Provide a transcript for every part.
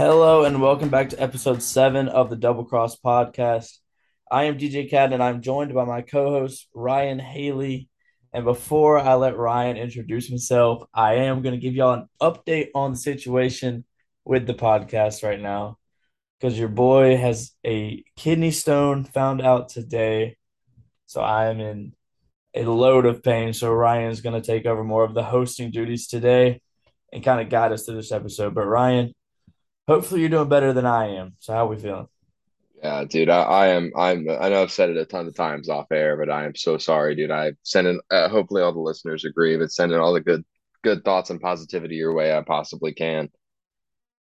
Hello and welcome back to episode seven of the Double Cross podcast. I am DJ Cat and I'm joined by my co-host Ryan Haley. And before I let Ryan introduce himself, I am going to give y'all an update on the situation with the podcast right now because your boy has a kidney stone found out today. So I am in a load of pain. So Ryan is going to take over more of the hosting duties today and kind of guide us through this episode. But Ryan, hopefully you're doing better than I am. So how are we feeling? Yeah, dude, I, I am. I'm. I know I've said it a ton of times off air, but I am so sorry, dude. I sending. Uh, hopefully, all the listeners agree, but sending all the good, good thoughts and positivity your way I possibly can.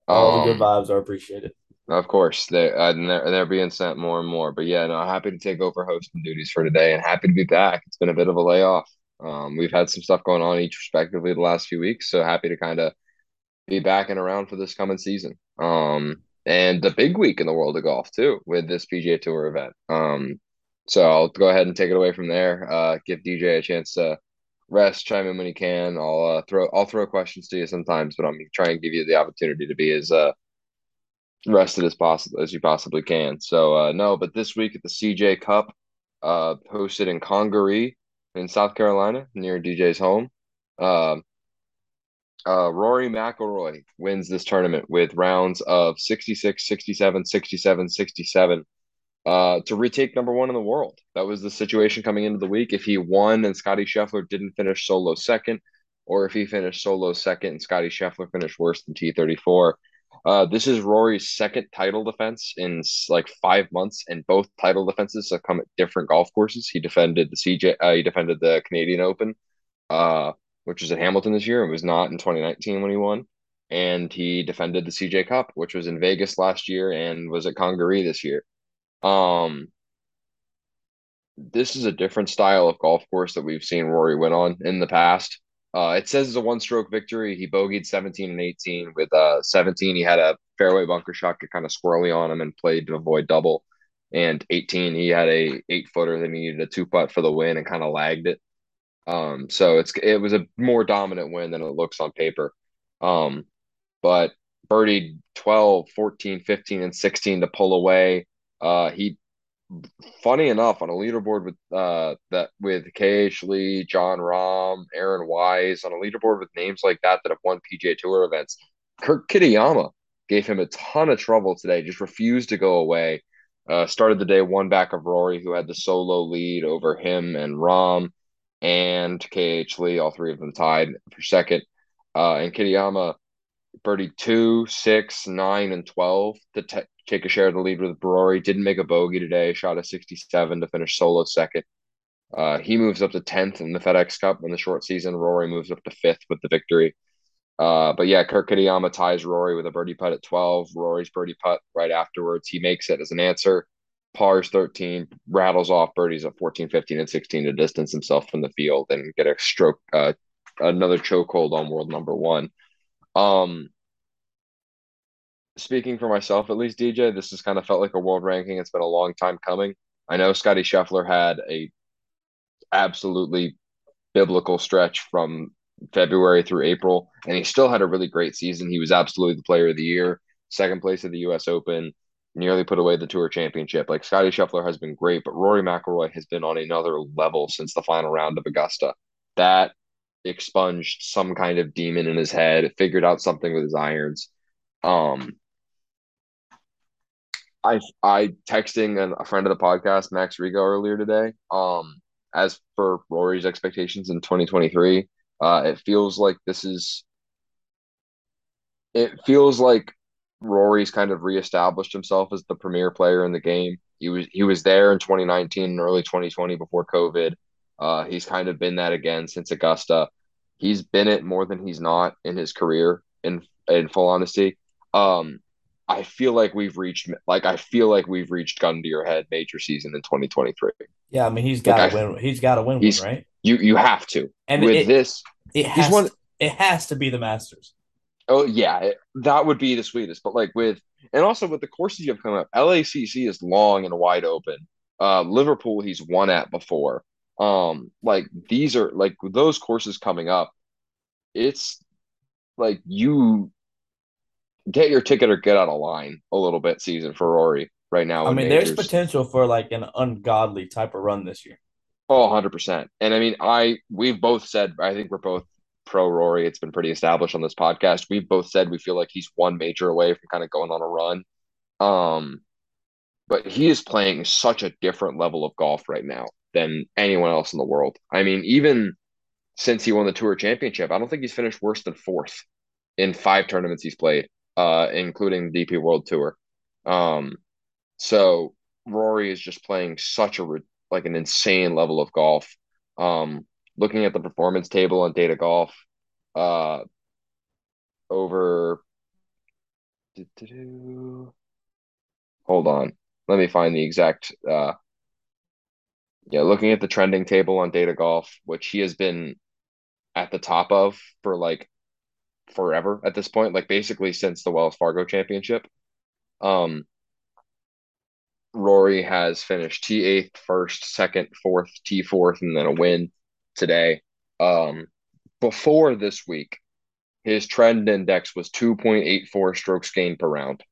All the good um, vibes are appreciated. Of course, they uh, and they're, they're being sent more and more. But yeah, no, happy to take over hosting duties for today, and happy to be back. It's been a bit of a layoff. Um, we've had some stuff going on each respectively the last few weeks, so happy to kind of be back and around for this coming season. Um, and the big week in the world of golf too with this PGA Tour event. Um, so I'll go ahead and take it away from there. Uh, give DJ a chance to rest, chime in when he can. I'll uh, throw I'll throw questions to you sometimes, but I'm trying to give you the opportunity to be as uh, rested as possible as you possibly can. So uh, no, but this week at the CJ Cup, uh, hosted in Congaree in South Carolina near DJ's home. Uh, uh, Rory McIlroy wins this tournament with rounds of 66, 67, 67, 67 uh, to retake number one in the world. That was the situation coming into the week. If he won and Scotty Scheffler didn't finish solo second, or if he finished solo second and Scotty Scheffler finished worse than T34. Uh, this is Rory's second title defense in like five months, and both title defenses have come at different golf courses. He defended the CJ, uh, he defended the Canadian Open, uh, which was at Hamilton this year. It was not in 2019 when he won. And he defended the CJ Cup, which was in Vegas last year and was at Congaree this year. Um, this is a different style of golf course that we've seen Rory win on in the past. Uh, it says it's a one stroke victory. He bogeyed 17 and 18. With uh, 17, he had a fairway bunker shot get kind of squirrely on him and played to avoid double. And 18, he had a eight footer that he needed a two putt for the win and kind of lagged it. Um, so it's it was a more dominant win than it looks on paper. Um, but birdied 12, 14, 15, and 16 to pull away. Uh, he funny enough on a leaderboard with uh that with KH Lee, Jon Rahm, Aaron Wise on a leaderboard with names like that that have won PGA Tour events. Kurt Kitayama gave him a ton of trouble today. Just refused to go away. Uh, started the day one back of Rory, who had the solo lead over him and Rahm and KH Lee, all three of them tied for second. Uh, and Kitayama birdied two, six, nine, and 12 to t- take a share of the lead with Rory. Didn't make a bogey today, shot a 67 to finish solo second. Uh, he moves up to 10th in the FedEx Cup in the short season. Rory moves up to fifth with the victory. Uh, but yeah, Kurt Kitayama ties Rory with a birdie putt at 12. Rory's birdie putt right afterwards. He makes it as an answer pars 13, rattles off birdies at 14, 15, and 16 to distance himself from the field and get a stroke, uh, another chokehold on world number one. Um, speaking for myself, at least, DJ, this has kind of felt like a world ranking. It's been a long time coming. I know Scotty Scheffler had a absolutely biblical stretch from February through April, and he still had a really great season. He was absolutely the player of the year, second place at the U.S. Open, nearly put away the tour championship. Like Scotty Scheffler has been great, but Rory McIlroy has been on another level since the final round of Augusta. That expunged some kind of demon in his head, figured out something with his irons. Um, I I texting an, a friend of the podcast, Max Rigo, earlier today. Um, as for Rory's expectations in 2023, uh, it feels like this is. It feels like Rory's kind of reestablished himself as the premier player in the game. He was he was there in 2019 and early 2020 before COVID. Uh, he's kind of been that again since Augusta. He's been it more than he's not in his career. In in full honesty, um, I feel like we've reached like I feel like we've reached gun to your head major season in 2023. Yeah, I mean he's got like to win. He's got to win one, right? You you have to. And with it, this, it has one, it has to be the Masters. Oh yeah, it, that would be the sweetest. But like with and also with the courses you have coming up, LACC is long and wide open. Uh, Liverpool he's won at before. Um, like these are like those courses coming up. It's like you get your ticket or get out of line a little bit season for Rory right now. I mean, there's potential for like an ungodly type of run this year. Oh, 100%. And I mean, I we've both said I think we're both pro Rory. It's been pretty established on this podcast. We've both said we feel like he's one major away from kind of going on a run. Um but he is playing such a different level of golf right now than anyone else in the world. I mean, even since he won the Tour Championship, I don't think he's finished worse than fourth in five tournaments he's played, uh, including the DP World Tour. Um, so Rory is just playing such a like an insane level of golf. Um, looking at the performance table on Data Golf, uh, over. Hold on, let me find the exact. Uh, yeah, looking at the trending table on Data Golf, which he has been at the top of for like forever at this point, like basically since the Wells Fargo Championship. Um, Rory has finished T eighth, first, second, fourth, T fourth, and then a win today. Um, before this week, his trend index was 2.84 strokes gained per round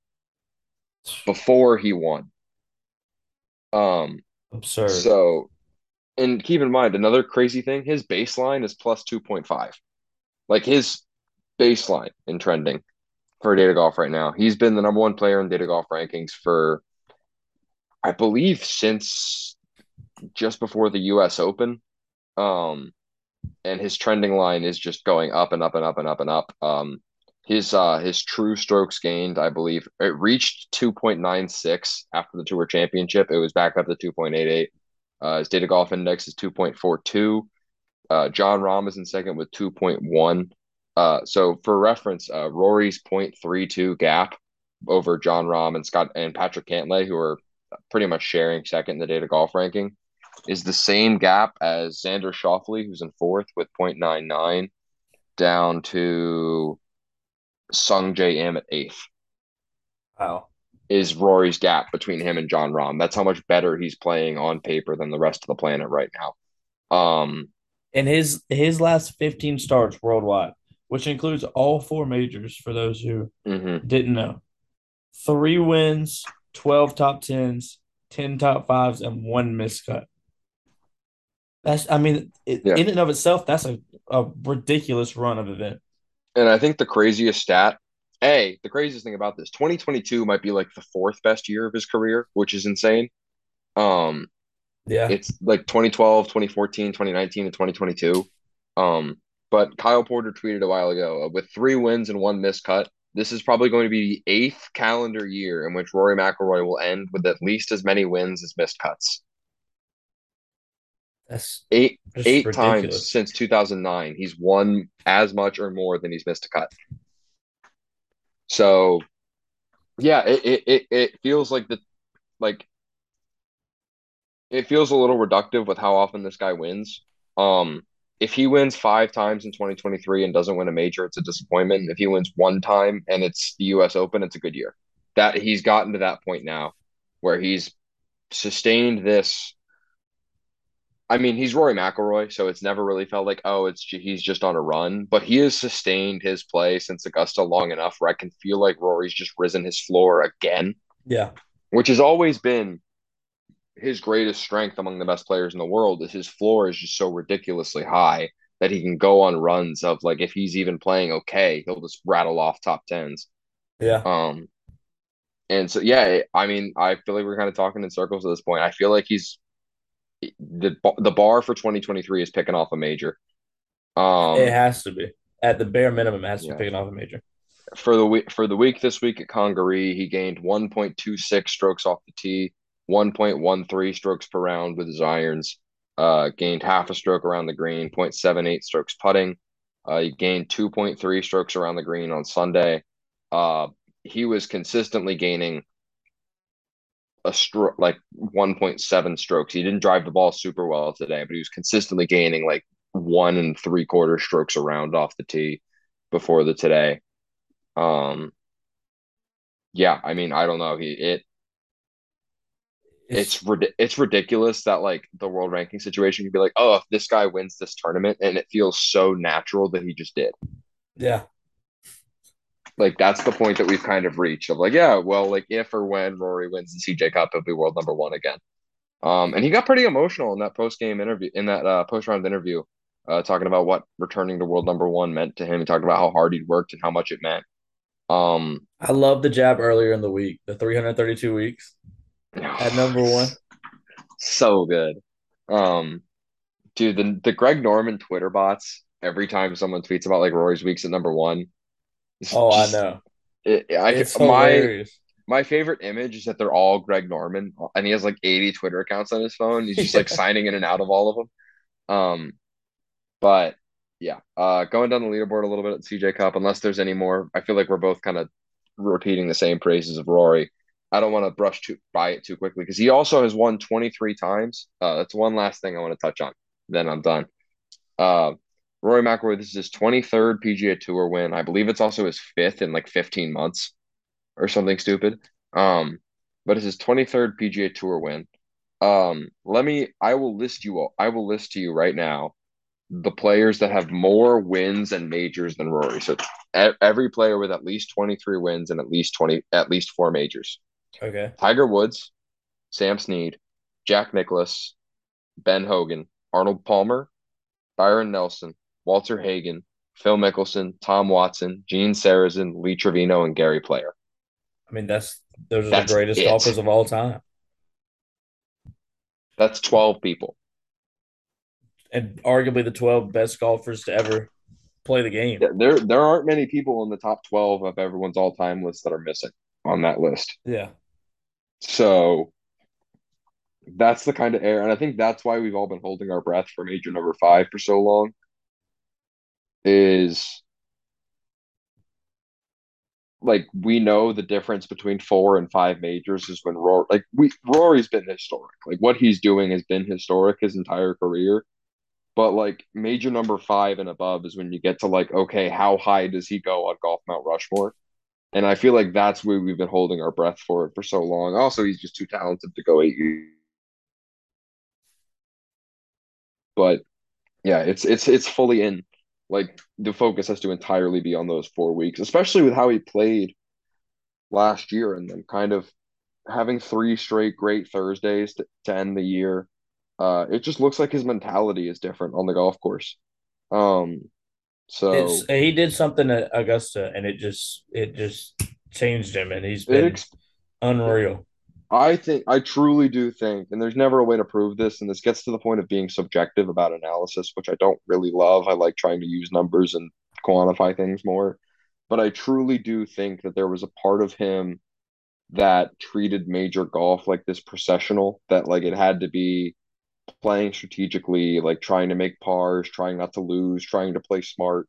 before he won. Um, absurd. So, and keep in mind another crazy thing: his baseline is plus 2.5. Like his baseline in trending for data golf right now. He's been the number one player in data golf rankings for I believe since just before the US Open. Um, and his trending line is just going up and up and up and up and up. Um, his uh his true strokes gained, I believe, it reached 2.96 after the Tour Championship. It was back up to 2.88. Uh, his data golf index is 2.42. Uh, Jon Rahm is in second with 2.1. Uh, so for reference, uh, Rory's 0.32 gap over Jon Rahm and Scott and Patrick Cantlay, who are pretty much sharing second in the data golf ranking, is the same gap as Xander Schauffele, who's in fourth with 0.99, down to Sungjae Im at eighth. Wow. Is Rory's gap between him and Jon Rahm. That's how much better he's playing on paper than the rest of the planet right now. Um, in his his last 15 starts worldwide, which includes all four majors for those who mm-hmm. didn't know. Three wins, 12 top tens, 10 top fives, and one miscut. That's, I mean, it, yeah. in and of itself, that's a, a ridiculous run of event. And I think the craziest stat, A, the craziest thing about this, 2022 might be like the fourth best year of his career, which is insane. Um, yeah. It's like 2012, 2014, 2019, and 2022. Um, but Kyle Porter tweeted a while ago uh, with three wins and one miscut, this is probably going to be the eighth calendar year in which Rory McIlroy will end with at least as many wins as missed cuts. That's eight eight ridiculous. times since 2009. He's won as much or more than he's missed a cut. So, yeah, it it it feels like the like it feels a little reductive with how often this guy wins. Um, if he wins five times in 2023 and doesn't win a major, it's a disappointment. If he wins one time and it's the U.S. Open, it's a good year. That he's gotten to that point now where he's sustained this. I mean, he's Rory McIlroy, so it's never really felt like oh, it's he's just on a run. But he has sustained his play since Augusta long enough where I can feel like Rory's just risen his floor again. Yeah, which has always been his greatest strength among the best players in the world is his floor is just so ridiculously high that he can go on runs of like if he's even playing okay, he'll just rattle off top tens. Yeah. Um and so yeah, I mean, I feel like we're kind of talking in circles at this point. I feel like he's the the bar for 2023 is picking off a major. Um it has to be. At the bare minimum, it has to yeah. be picking off a major. For the week for the week this week at Congaree, he gained 1.26 strokes off the tee 1.13 strokes per round with his irons. Uh, gained half a stroke around the green, 0.78 strokes putting. Uh, he gained 2.3 strokes around the green on Sunday. Uh, he was consistently gaining a stroke, like 1.7 strokes. He didn't drive the ball super well today, but he was consistently gaining like one and three quarter strokes around off the tee before the today. Um, yeah, I mean, I don't know. He it it's it's, it's ridiculous that like the world ranking situation can be like, oh, if this guy wins this tournament, and it feels so natural that he just did. Yeah. Like that's the point that we've kind of reached of like, yeah, well, like if or when Rory wins the CJ Cup, he'll be world number one again. Um, and he got pretty emotional in that post game interview, in that uh, post round interview, uh, talking about what returning to world number one meant to him. He talked about how hard he'd worked and how much it meant. Um, I love the jab earlier in the week, the 332 weeks at number one. So good. Um, dude, the the Greg Norman Twitter bots every time someone tweets about like Rory's weeks at number one. Oh, just, I know. It, I, it's my hilarious. my favorite image is that they're all Greg Norman, and he has like 80 Twitter accounts on his phone. He's just like signing in and out of all of them. Um, but yeah, uh, going down the leaderboard a little bit at CJ Cup, unless there's any more, I feel like we're both kind of repeating the same praises of Rory. I don't want to brush too, by it too quickly because he also has won 23 times. Uh, that's one last thing I want to touch on. Then I'm done. Uh, Rory McIlroy, this is his 23rd PGA Tour win. I believe it's also his fifth in like 15 months or something stupid. Um, but it's his 23rd PGA Tour win. Um, let me, I will list you, all, I will list to you right now the players that have more wins and majors than Rory. So every player with at least 23 wins and at least 20, at least four majors. Okay. Tiger Woods, Sam Snead, Jack Nicklaus, Ben Hogan, Arnold Palmer, Byron Nelson, Walter Hagen, Phil Mickelson, Tom Watson, Gene Sarazen, Lee Trevino, and Gary Player. I mean, that's those are that's the greatest it. golfers of all time. That's 12 people. And arguably the 12 best golfers to ever play the game. Yeah, there there aren't many people in the top 12 of everyone's all-time list that are missing on that list. Yeah. So that's the kind of air, and I think that's why we've all been holding our breath for major number five for so long. Is like we know the difference between four and five majors is when Rory like we Rory's been historic. Like what he's doing has been historic his entire career. But like major number five and above is when you get to like, okay, how high does he go on golf Mount Rushmore? And I feel like that's where we've been holding our breath for it for so long. Also, he's just too talented to go eight years. But yeah, it's it's it's fully in. Like the focus has to entirely be on those four weeks, especially with how he played last year and then kind of having three straight great Thursdays to, to end the year. Uh, it just looks like his mentality is different on the golf course. Um, so it's, he did something at Augusta, and it just it just changed him, and he's been ex- unreal. I think I truly do think, and there's never a way to prove this, and this gets to the point of being subjective about analysis, which I don't really love. I like trying to use numbers and quantify things more, but I truly do think that there was a part of him that treated major golf like this processional, that like it had to be playing strategically, like trying to make pars, trying not to lose, trying to play smart.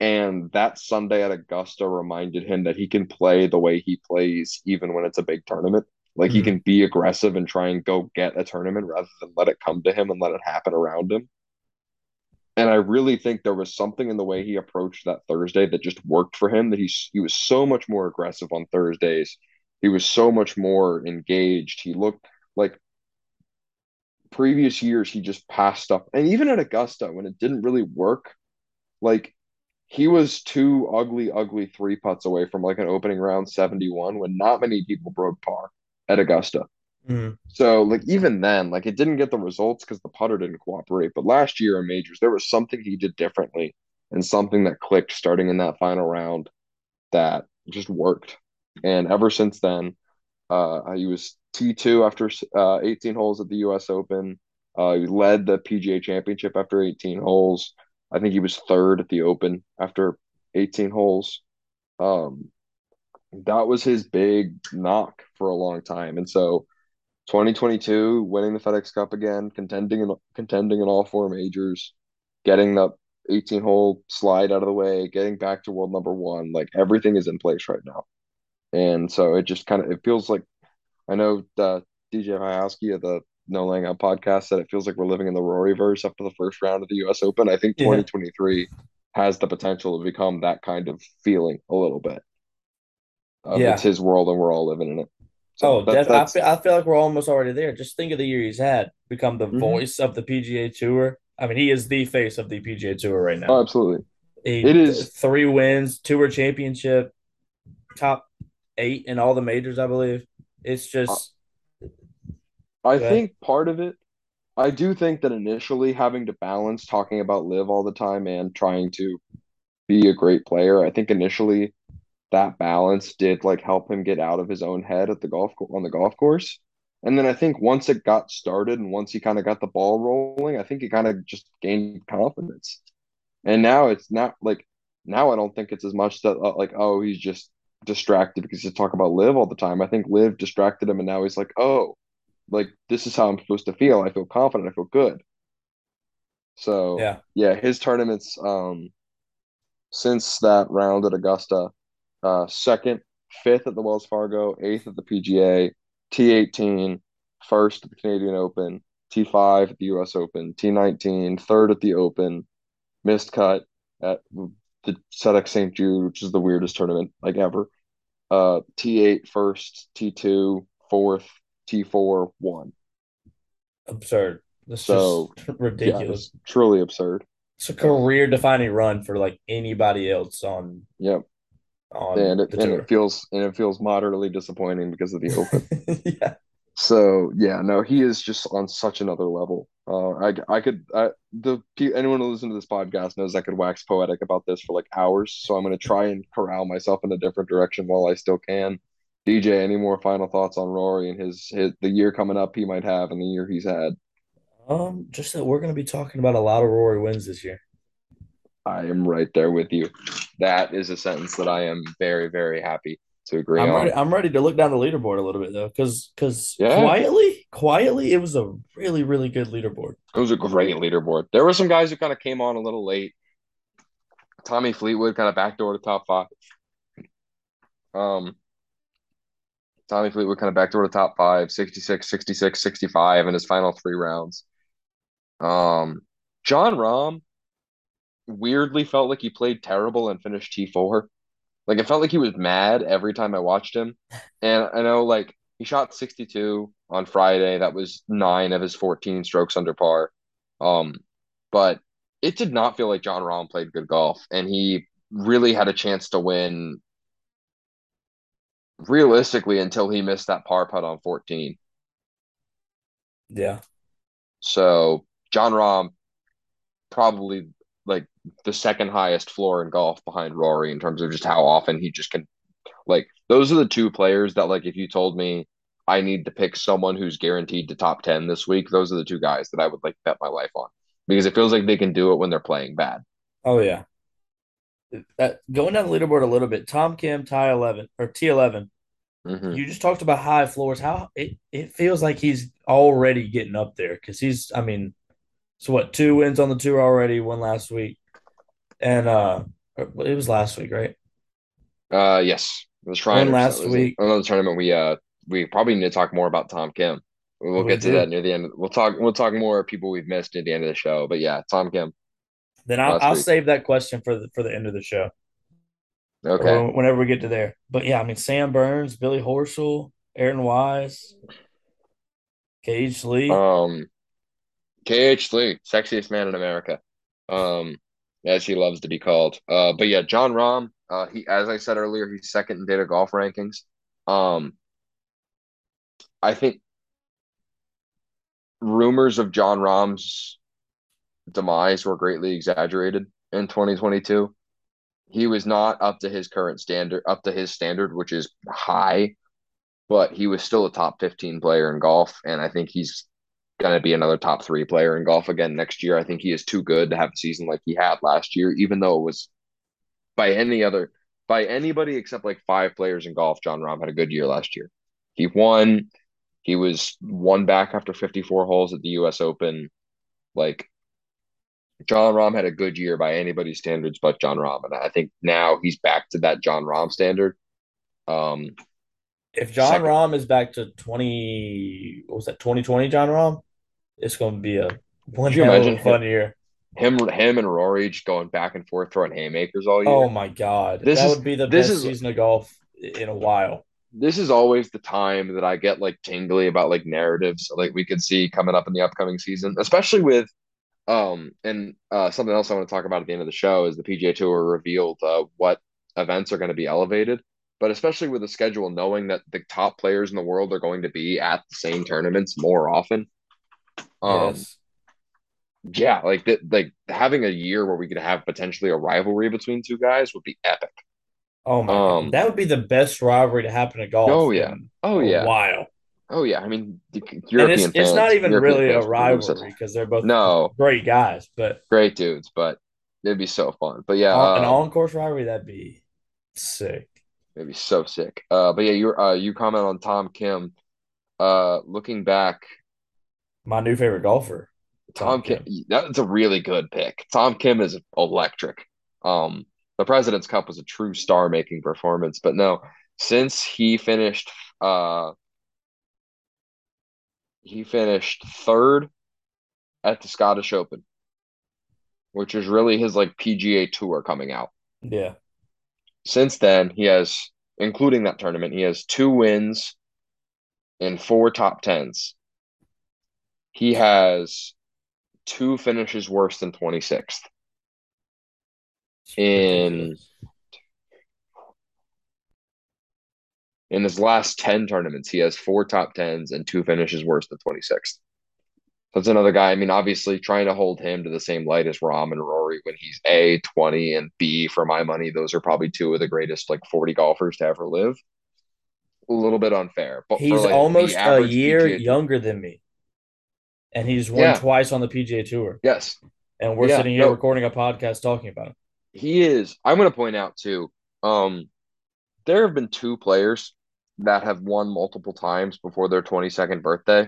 And that Sunday at Augusta reminded him that he can play the way he plays even when it's a big tournament. Like mm-hmm. he can be aggressive and try and go get a tournament rather than let it come to him and let it happen around him. And I really think there was something in the way he approached that Thursday that just worked for him. That he he was so much more aggressive on Thursdays. He was so much more engaged. He looked like previous years he just passed up And even at Augusta, when it didn't really work, like he was two ugly, ugly three putts away from like an opening round 71 when not many people broke par at Augusta. Mm. So like even then, like it didn't get the results because the putter didn't cooperate. But last year in majors, there was something he did differently and something that clicked starting in that final round that just worked. And ever since then, uh, he was T2 after uh, 18 holes at the US Open. Uh, he led the PGA Championship after 18 holes. I think he was third at the Open after 18 holes. Um, that was his big knock for a long time. And so 2022, winning the FedEx Cup again, contending in, contending in all four majors, getting the 18 hole slide out of the way, getting back to world number one, like everything is in place right now. And so it just kind of it feels like I know the DJ Piehowski of the No Laying Up podcast said it feels like we're living in the Rory verse after the first round of the US Open. I think 2023 yeah. has the potential to become that kind of feeling a little bit. Um, yeah. It's his world and we're all living in it. So oh, I, feel, I feel like we're almost already there. Just think of the year he's had, become the mm-hmm. voice of the PGA Tour. I mean, he is the face of the PGA Tour right now. Oh, absolutely. He, it is three wins, tour championship, top eight in all the majors, I believe. It's just. I think part of it, I do think that initially having to balance talking about live all the time and trying to be a great player, I think initially that balance did like help him get out of his own head at the golf on the golf course. And then I think once it got started and once he kind of got the ball rolling, I think he kind of just gained confidence. And now it's not like now I don't think it's as much that uh, like oh he's just distracted because he's talk about live all the time. I think live distracted him, and now he's like oh like this is how I'm supposed to feel. I feel confident. I feel good. So yeah, yeah, his tournaments um since that round at Augusta, uh second, fifth at the Wells Fargo, eighth at the PGA, T18, first at the Canadian Open, T5 at the US Open, T19, third at the Open, missed cut at the FedEx St. Jude, which is the weirdest tournament like ever. Uh, T8 first, T2 fourth, T4 one. Absurd. That's so ridiculous. Yeah, truly absurd. It's a career defining run for like anybody else on. Yep. On and it, and it feels and it feels moderately disappointing because of the open. yeah. So yeah, no, he is just on such another level. Uh, I I could I, the anyone who listens to this podcast knows I could wax poetic about this for like hours. So I'm gonna try and corral myself in a different direction while I still can. DJ, any more final thoughts on Rory and his, his the year coming up he might have and the year he's had? Um, just that we're gonna be talking about a lot of Rory wins this year. I am right there with you. That is a sentence that I am very very happy to agree I'm on. Ready, I'm ready to look down the leaderboard a little bit though, because because yeah. quietly, quietly, it was a really really good leaderboard. It was a great leaderboard. There were some guys who kind of came on a little late. Tommy Fleetwood kind of backdoor to top five. Um, Tommy Fleetwood kind of backdoor to top five, 66, 66, 65 in his final three rounds. Um, Jon Rahm weirdly felt like he played terrible and finished T4. Like it felt like he was mad every time I watched him. And I know like he shot 62 on Friday. That was nine of his 14 strokes under par. Um, but it did not feel like Jon Rahm played good golf, and he really had a chance to win realistically until he missed that par putt on 14. Yeah. So Jon Rahm probably like the second highest floor in golf behind Rory in terms of just how often he just can like those are the two players that like if you told me I need to pick someone who's guaranteed to top 10 this week, those are the two guys that I would like bet my life on because it feels like they can do it when they're playing bad. Oh yeah. That, going down the leaderboard a little bit, Tom Kim, tie 11 or T11. Mm-hmm. You just talked about high floors. How it, it feels like he's already getting up there because he's, I mean, so what? Two wins on the tour already. One last week, and uh, it was last week, right? Uh, yes, it was. One last week. Another tournament. We uh, we probably need to talk more about Tom Kim. We'll we get to that near the end. We'll talk. We'll talk more people we've missed near the end of the show. But yeah, Tom Kim. Then I'll, I'll save that question for the for the end of the show. Okay. whenever we get to there. But yeah, I mean Sam Burns, Billy Horschel, Aaron Wise, KH Lee. Um, KH Lee, sexiest man in America, um, as he loves to be called. Uh, but yeah, Jon Rahm. Uh, he, as I said earlier, he's second in data golf rankings. Um, I think rumors of Jon Rahm's demise were greatly exaggerated in 2022. He was not up to his current standard, up to his standard, which is high, but he was still a top 15 player in golf. And I think he's going to be another top three player in golf again next year. I think he is too good to have a season like he had last year, even though it was by any other, by anybody except like five players in golf. Jon Rahm had a good year last year. He won. He was one back after 54 holes at the U.S. Open. Like Jon Rahm had a good year by anybody's standards but Jon Rahm, and I think now he's back to that Jon Rahm standard. Um, if John second. Rahm is back to 20, what was that, 2020 Jon Rahm? It's going to be a one hell of a fun him, year. Him, him, and Rory just going back and forth throwing haymakers all year. Oh my god, this that is, would be the best is, season of golf in a while. This is always the time that I get like tingly about like narratives like we could see coming up in the upcoming season, especially with um and uh, something else I want to talk about at the end of the show is the PGA Tour revealed uh, what events are going to be elevated. but especially with the schedule, knowing that the top players in the world are going to be at the same tournaments more often. Um, yes. yeah, like that, like having a year where we could have potentially a rivalry between two guys would be epic. Oh my God. Um, That would be the best rivalry to happen in golf oh yeah, oh yeah, while. oh yeah. I mean, And it's European it's not even European really a fans would lose it. rivalry because they're both No, great guys, but great dudes, but it'd be so fun. But yeah, an on-course rivalry, that'd be sick. it'd be so sick. Uh, but yeah, you uh, you comment on Tom Kim. Uh, looking back, My new favorite golfer, Tom Tom Kim, Kim. that's a really good pick. Tom Kim is electric. Um, the President's Cup was a true star-making performance, but no, since he finished, uh, he finished third at the Scottish Open, which is really his like PGA Tour coming out. Yeah. Since then, he has, including that tournament, he has two wins and four top tens. He has two finishes worse than 26th. In in his last 10 tournaments, he has four top tens and two finishes worse than 26th. That's another guy. I mean, obviously, trying to hold him to the same light as Rahm and Rory when he's A, 20, and B, for my money, those are probably two of the greatest like 40 golfers to ever live. A little bit unfair. But He's like almost a year PGA younger than me, and he's won Yeah. twice on the PGA Tour. Yes, And we're Yeah, sitting here no. recording a podcast talking about him. he is. I'm going to point out too. Um, there have been two players that have won multiple times before their 22nd birthday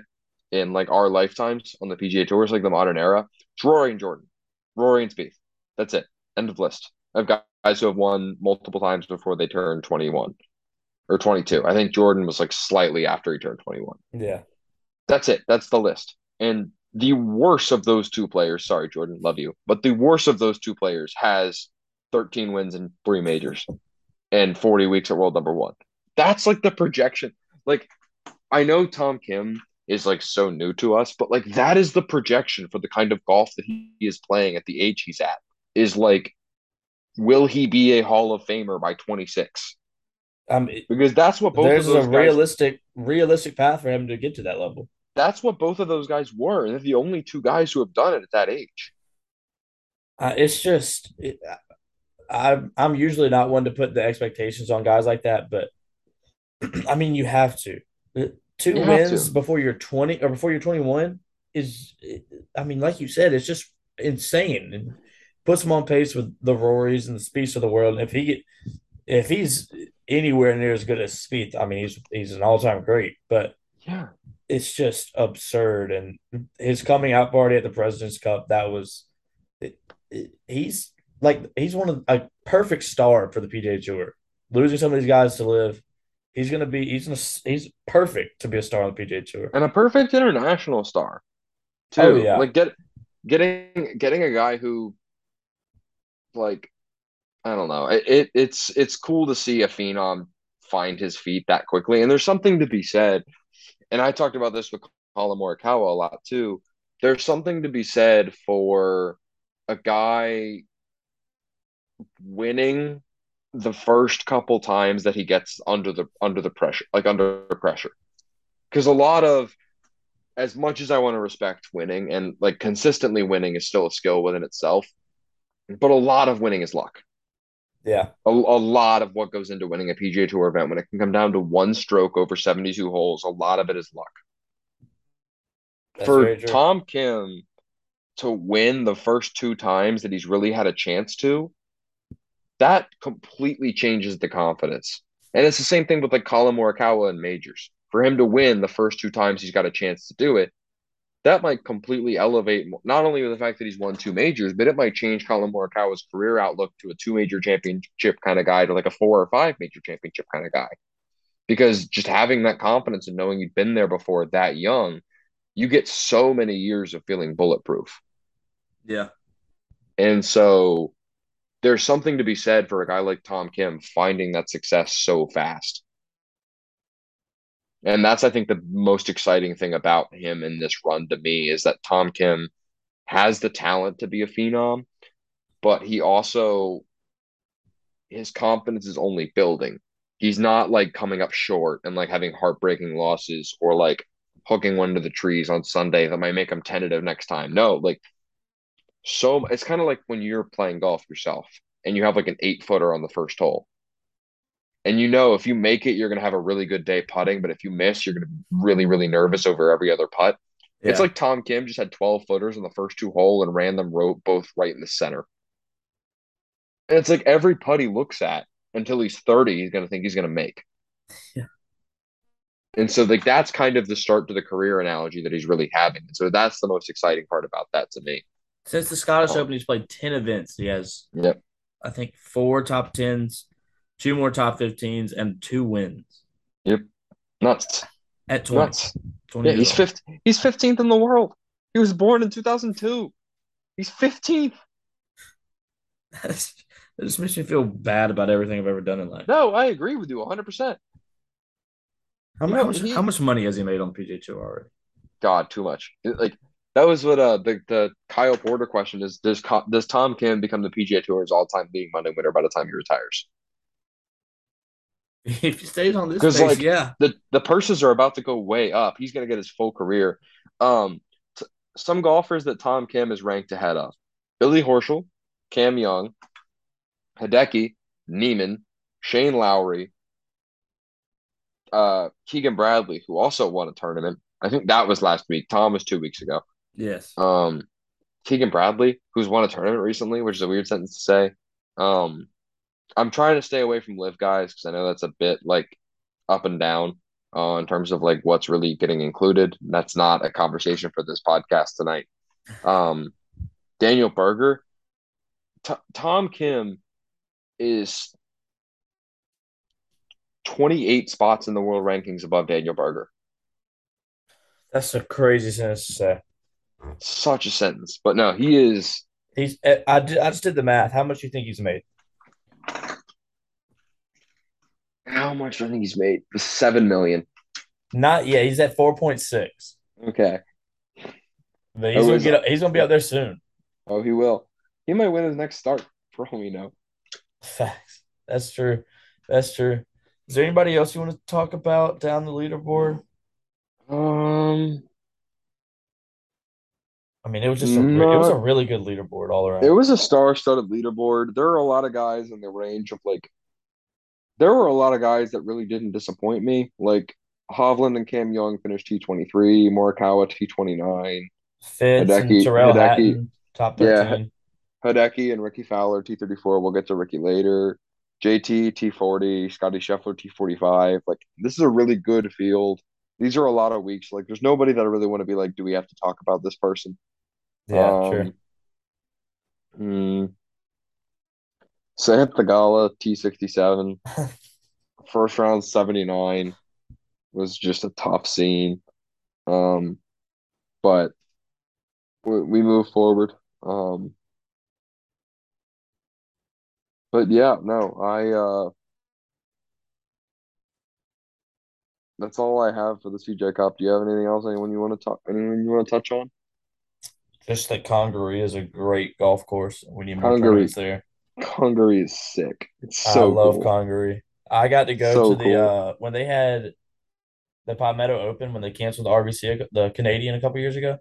in like our lifetimes on the PGA Tours, like the modern era. It's Rory and Jordan, Rory and Spieth. That's it. End of list. I've got guys who have won multiple times before they turn 21 or 22. I think Jordan was like slightly after he turned 21. Yeah. That's it. That's the list. And the worst of those two players, sorry, Jordan, love you, but the worst of those two players has 13 wins and three majors and 40 weeks at world number one. That's like the projection. Like, I know Tom Kim is like so new to us, but like that is the projection for the kind of golf that he is playing at the age he's at. Is like, will he be a Hall of Famer by 26? Um, Because that's what both there's of a realistic realistic path for him to get to that level. That's what both of those guys were. And they're the only two guys who have done it at that age. Uh, it's just it, I I'm usually not one to put the expectations on guys like that, but I mean you have to. Uh, Two You wins to. before you're 20 or before you're 21 is I mean like you said it's just insane and puts him on pace with the Rorys and the Spieths of the world. And if he get if he's anywhere near as good as Spieth, I mean he's he's an all-time great, but Yeah. It's just absurd. And his coming out party at the President's Cup, that was it, it- he's like he's one of a perfect star for the PGA Tour. Losing some of these guys to live, he's gonna be he's gonna he's perfect to be a star on the PGA Tour. And a perfect international star, too. Oh, yeah. Like get getting getting a guy who like I don't know. It, it it's it's cool to see a phenom find his feet that quickly. And there's something to be said. And I talked about this with Collin Morikawa a lot too. There's something to be said for a guy winning the first couple times that he gets under the under the pressure, like under pressure. Because a lot of as much as I want to respect winning and like consistently winning is still a skill within itself, but a lot of winning is luck. Yeah, A, a lot of what goes into winning a PGA Tour event when it can come down to one stroke over 72 holes, a lot of it is luck. that's For. Tom Kim to win the first two times that he's really had a chance to, that completely changes the confidence. And it's the same thing with like Collin Morikawa and majors. For him to win the first two times he's got a chance to do it, that might completely elevate not only the fact that he's won two majors, but it might change Collin Morikawa's career outlook to a two major championship kind of guy to like a four or five major championship kind of guy. Because just having that confidence and knowing you've been there before that young, you get so many years of feeling bulletproof. Yeah, And so there's something to be said for a guy like Tom Kim finding that success so fast. And that's, I think, the most exciting thing about him in this run to me is that Tom Kim has the talent to be a phenom, but he also, his confidence is only building. He's not like coming up short and like having heartbreaking losses or like hooking one to the trees on Sunday that might make him tentative next time. No, like so it's kind of like when you're playing golf yourself and you have like an eight footer on the first hole. And you know if you make it, you're gonna have a really good day putting, but if you miss, you're gonna be really, really nervous over every other putt. Yeah. It's like Tom Kim just had 12 footers on the first two hole and ran them rope both right in the center. And it's like every putt he looks at until he's 30, he's gonna think he's gonna make. Yeah. And so like that's kind of the start to the career analogy that he's really having. And so that's the most exciting part about that to me. Since the Scottish Oh. Open, he's played 10 events. He has, Yep. I think, four top 10s, two more top 15s, and two wins Yep. Nuts. at 20. Nuts. 20 Yeah, he's old. fifth he's 15th in the world. He was born in 2002. He's 15th. That's, that just makes me feel bad about everything I've ever done in life. No, I agree with you 100%. How, You know, much, he- how much money has he made on the PGA Tour already? God, too much. Like that was what uh the, the Kyle Porter question is does does Tom Kim become the PGA Tour's all-time leading money winner by the time he retires? If he stays on this pace, like, yeah. The the purses are about to go way up. He's going to get his full career. Um t- some golfers that Tom Kim is ranked ahead of. Billy Horschel, Cam Young, Hideki, Niemann, Shane Lowry, uh Keegan Bradley, who also won a tournament. I think that was last week. Tom was two weeks ago. Yes. Um, Keegan Bradley, who's won a tournament recently, which is a weird sentence to say. Um, I'm trying to stay away from live guys because I know that's a bit like up and down uh, in terms of like what's really getting included. That's not a conversation for this podcast tonight. Um, Daniel Berger, T- Tom Kim is 28 spots in the world rankings above Daniel Berger. That's a crazy sentence to say. Such a sentence, but no, he is. He's. I, I did- I just did the math. How much do you think he's made? How much I think he's made? Seven million. Not yeah. He's at four point six. Okay. But Oh, he's gonna get. up- He's gonna be up there soon. Oh, he will. He might win his next start, for all we know. Facts. That's true. That's true. Is there anybody else you want to talk about down the leaderboard? Um, I mean, it was just a re- it was a really good leaderboard all around. it was a star-studded leaderboard. There are a lot of guys in the range of like. There were a lot of guys that really didn't disappoint me. Like Hovland and Cam Young finished T23, Morikawa T29, Fitz and Hideki- Tyrrell Hideki. Hatton, top Yeah. Hideki and Rickie Fowler T34. We'll get to Rickie later. JT T40, Scotty Scheffler T45. Like this is a really good field. These are a lot of weeks. Like there's nobody that I really want to be like, do we have to talk about this person? Yeah, true. Hmm. Sahith Theegala T67. First round 79 was just a tough scene. Um, but we, we move forward. Um, but yeah, no, I uh that's all I have for the CJ Cup. Do you have anything else? Anyone you want to talk? Anyone you want to touch on? Just that Congaree is a great golf course. We need more Congaree. tournaments there. Hungary is sick. It's so I love cool. Congaree. I got to go So to the cool. uh when they had the Palmetto Open when they canceled the RBC, the Canadian, a couple years ago.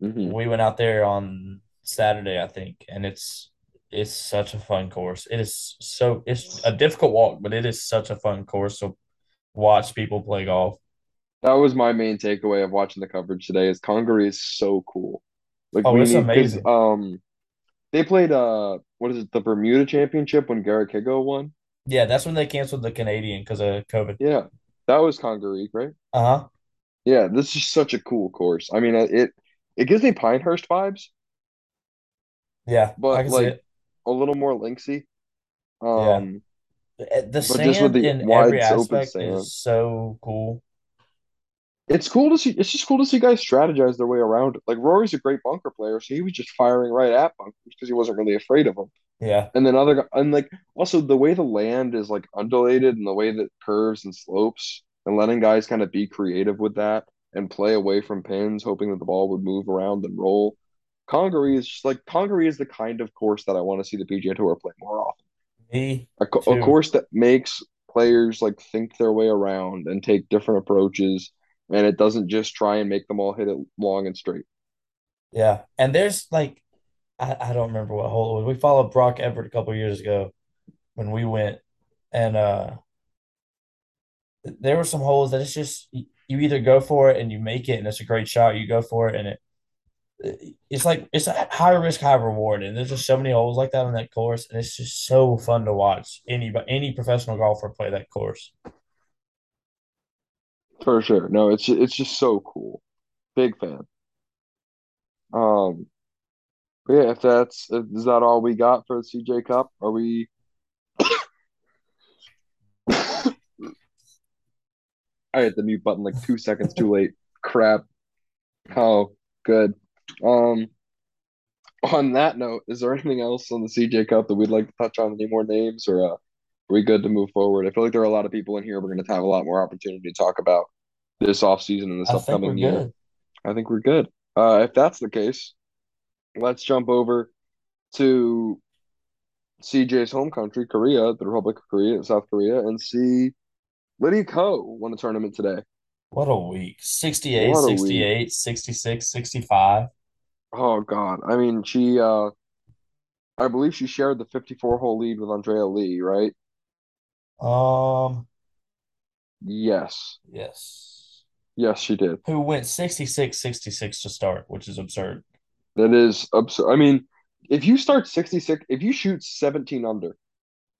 Mhm. We went out there on Saturday, I think, and it's it's such a fun course. It is so it's a difficult walk, but it is such a fun course to watch people play golf. That was my main takeaway of watching the coverage today. Is Congaree is so cool. Like Oh, we it's need amazing. um, they played uh, what is it, the Bermuda Championship when Garrett Higgo won? Yeah, that's when they canceled the Canadian because of COVID. Yeah, that was Congaree, right? Uh-huh. Yeah, this is such a cool course. I mean, it it gives me Pinehurst vibes, Yeah, But, I can see like, it. a little more linksy. Yeah. Um, The just with sand the in every aspect sand. is so cool. It's cool to see. It's just cool to see guys strategize their way around it. Like Rory's a great bunker player, so he was just firing right at bunkers because he wasn't really afraid of them. Yeah. And then other and like also the way the land is like undulated and the way that curves and slopes and letting guys kind of be creative with that and play away from pins, hoping that the ball would move around and roll. Congaree is just like Congaree is the kind of course that I want to see the PGA Tour play more often. Me, A, a course that makes players like think their way around and take different approaches, and it doesn't just try and make them all hit it long and straight. Yeah. And there's like I, I don't remember what hole it was. We followed Brock Everett a couple years ago when we went and uh there were some holes that it's just you either go for it and you make it and it's a great shot, you go for it and it it's like it's a high risk, high reward, and there's just so many holes like that on that course, and it's just so fun to watch any any professional golfer play that course. For sure. No, it's it's just so cool. Big fan. Um, but yeah, if that's is that all we got for the CJ Cup? Are we I hit the mute button like two seconds too late. Crap. Oh, good. Um, on that note, is there anything else on the CJ Cup that we'd like to touch on? Any more names, or uh, are we good to move forward? I feel like there are a lot of people in here. We're going to have a lot more opportunity to talk about this off season and this I upcoming year. Good. I think we're good. Uh, if that's the case, let's jump over to CJ's home country, Korea, the Republic of Korea, South Korea, and see Lydia Ko won a tournament today. What a week. 68, what 68, week. 66, 65. Oh God. I mean, she uh I believe she shared the 54 hole lead with Andrea Lee, right? Um Yes. Yes. Yes, she did. Who went 66 66 to start, which is absurd. That is absurd. I mean, if you start 66, if you shoot 17 under,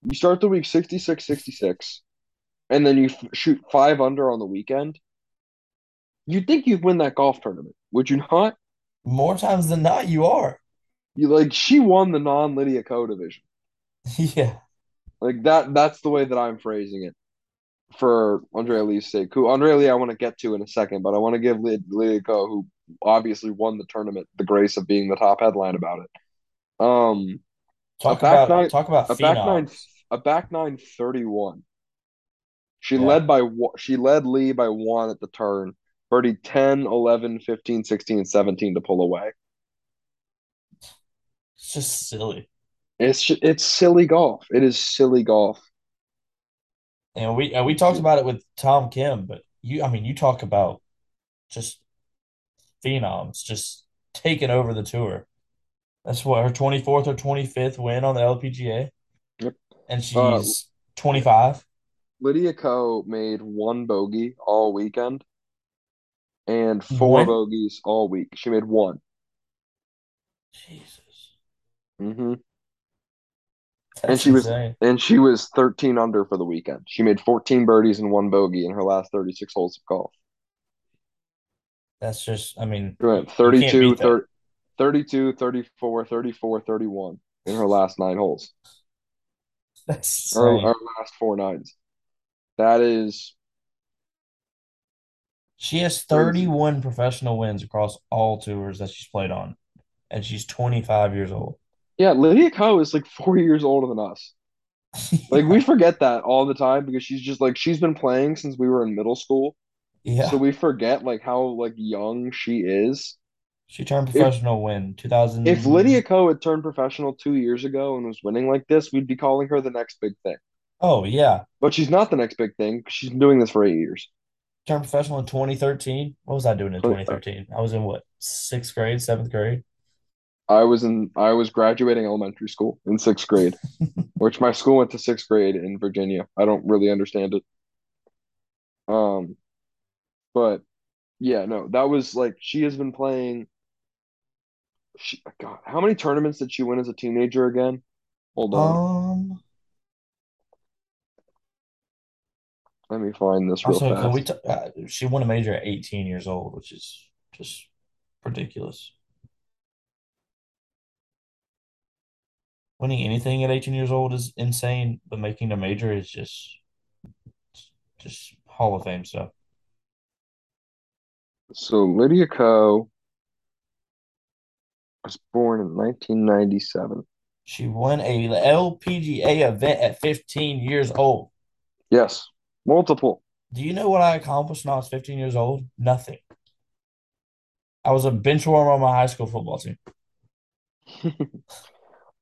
you start the week 66 66 and then you f- shoot five under on the weekend, you'd think you'd win that golf tournament, would you not? More times than not, you are. You like she won the non Lydia Ko division. Yeah. Like that that's the way that I'm phrasing it for Andrea Lee's sake. Who Andrea Lee I want to get to in a second, but I want to give Lydia Ko, who obviously won the tournament, the grace of being the top headline about it. Um talk about nine, talk about a back nine a back nine thirty one she yeah. led by she led Lee by one at the turn. Birdie 10, 11, 15, 16, and 17 to pull away. It's just silly. It's it's silly golf. It is silly golf. And we and we talked about it with Tom Kim, but you I mean you talk about just phenoms just taking over the tour. That's what her 24th or 25th win on the LPGA. Yep. And she's uh, 25. Lydia Ko made one bogey all weekend and four one? bogeys all week. She made one. Jesus. Mm-hmm. And she insane. was and she was 13 under for the weekend. She made 14 birdies and one bogey in her last 36 holes of golf. That's just I mean 32 30, 32 34 34 31 in her last 9 holes. That's her, her last four nines. That is. She has 31 professional wins across all tours that she's played on, and she's 25 years old. Yeah, Lydia Ko is like four years older than us. Like we forget that all the time because she's just like she's been playing since we were in middle school. Yeah. So we forget like how like young she is. She turned professional if, win 2000. If Lydia Ko had turned professional two years ago and was winning like this, we'd be calling her the next big thing. Oh yeah, but she's not the next big thing. She's been doing this for eight years. Turned professional in 2013. What was I doing in 2013? I was in what sixth grade, seventh grade. I was in. I was graduating elementary school in sixth grade, which my school went to sixth grade in Virginia. I don't really understand it. Um, but yeah, no, that was like she has been playing. She, God, how many tournaments did she win as a teenager again? Hold on. Um, Let me find this real also, fast. We t- uh, she won a major at 18 years old, which is just ridiculous. Winning anything at 18 years old is insane, but making a major is just just Hall of Fame stuff. So Lydia Ko was born in 1997. She won a LPGA event at 15 years old. Yes. Multiple. Do you know what I accomplished when I was 15 years old? Nothing. I was a bench warmer on my high school football team.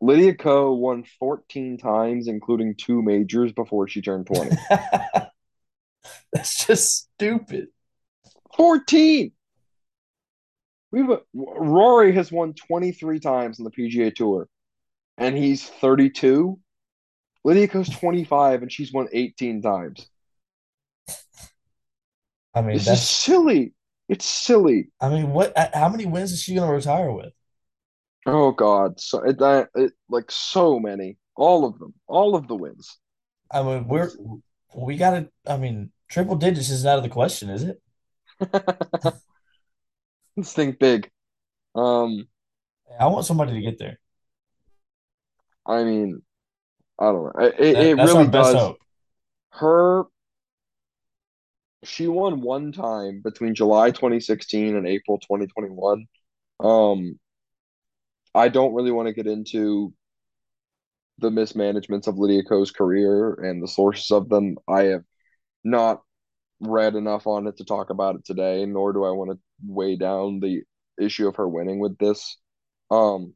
Lydia Ko won 14 times, including two majors before she turned 20. That's just stupid. 14. We've Rory has won 23 times on the PGA Tour, and he's 32. Lydia Ko's 25, and she's won 18 times. I mean, This is silly. It's silly. I mean, what? How many wins is she gonna retire with? Oh God, so it, that it like so many, all of them, all of the wins. I mean, we're we gotta. I mean, triple digits is out of the question, is it? Let's think big. Um, I want somebody to get there. I mean, I don't know. It, it, That, it really does. hope. Her, she won one time between July 2016 and April 2021. Um, I don't really want to get into the mismanagements of Lydia Ko's career and the sources of them. I have not read enough on it to talk about it today, nor do I want to weigh down the issue of her winning with this. Um,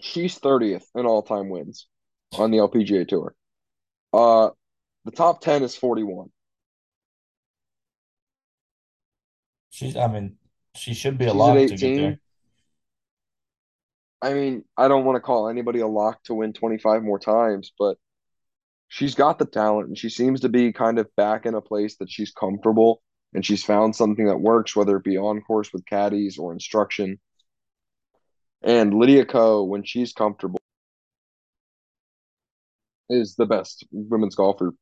she's 30th in all-time wins on the LPGA Tour. Uh, the top 10 is 41. She's. I mean, she should be a She's lock to get there. I mean, I don't want to call anybody a lock to win 25 more times, but she's got the talent and she seems to be kind of back in a place that she's comfortable and she's found something that works, whether it be on course with caddies or instruction. And Lydia Ko, when she's comfortable, is the best women's golfer.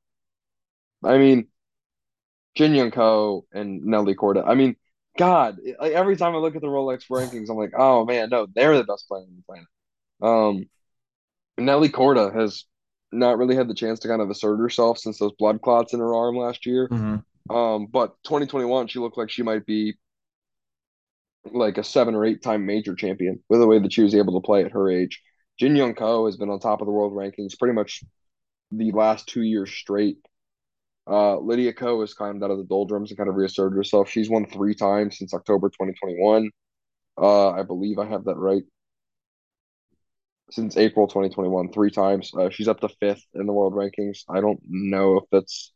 I mean, Jin Young Ko and Nelly Korda. I mean, God, like every time I look at the Rolex rankings, I'm like, oh man, no, they're the best player on the planet. Um, Nelly Korda has not really had the chance to kind of assert herself since those blood clots in her arm last year. Mhm. Um, but 2021, she looked like she might be like a seven or eight time major champion with the way that she was able to play at her age. Jin Young Ko has been on top of the world rankings pretty much the last two years straight. Uh, Lydia Ko has climbed out of the doldrums and kind of reasserted herself. She's won three times since October 2021. Uh, I believe I have that right. Since April 2021, three times. Uh, she's up to fifth in the world rankings. I don't know if that's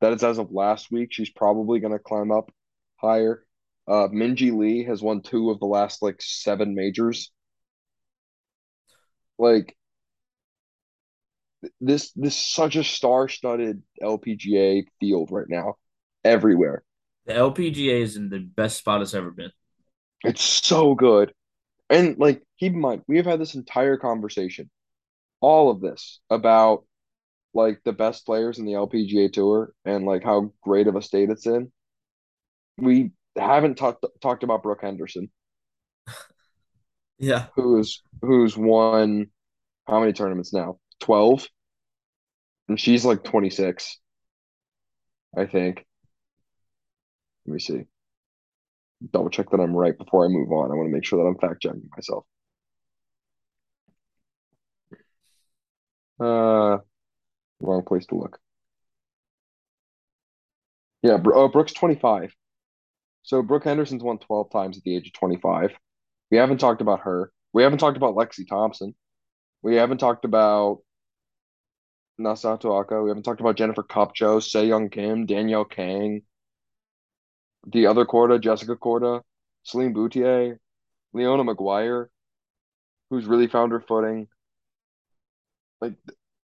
that is as of last week. She's probably going to climb up higher. Uh, Minjee Lee has won two of the last like seven majors. Like this, this is such a star-studded LPGA field right now, everywhere. The LPGA is in the best spot it's ever been. It's so good. And like, keep in mind, we have had this entire conversation, all of this about like the best players in the LPGA tour and like how great of a state it's in. We haven't talked talked about Brooke Henderson, Yeah. who's who's won how many tournaments now? 12. And she's like 26, I think. Let me see. Double check that I'm right before I move on. I want to make sure that I'm fact checking myself. Uh, wrong place to look. Yeah, oh, Brooke's 25. So Brooke Henderson's won 12 times at the age of 25. We haven't talked about her. We haven't talked about Lexi Thompson. We haven't talked about Nasa Hataoka. We haven't talked about Jennifer Kupcho, Sei Young Kim, Danielle Kang, the other Korda, Jessica Korda, Celine Boutier, Leona Maguire, who's really found her footing. Like,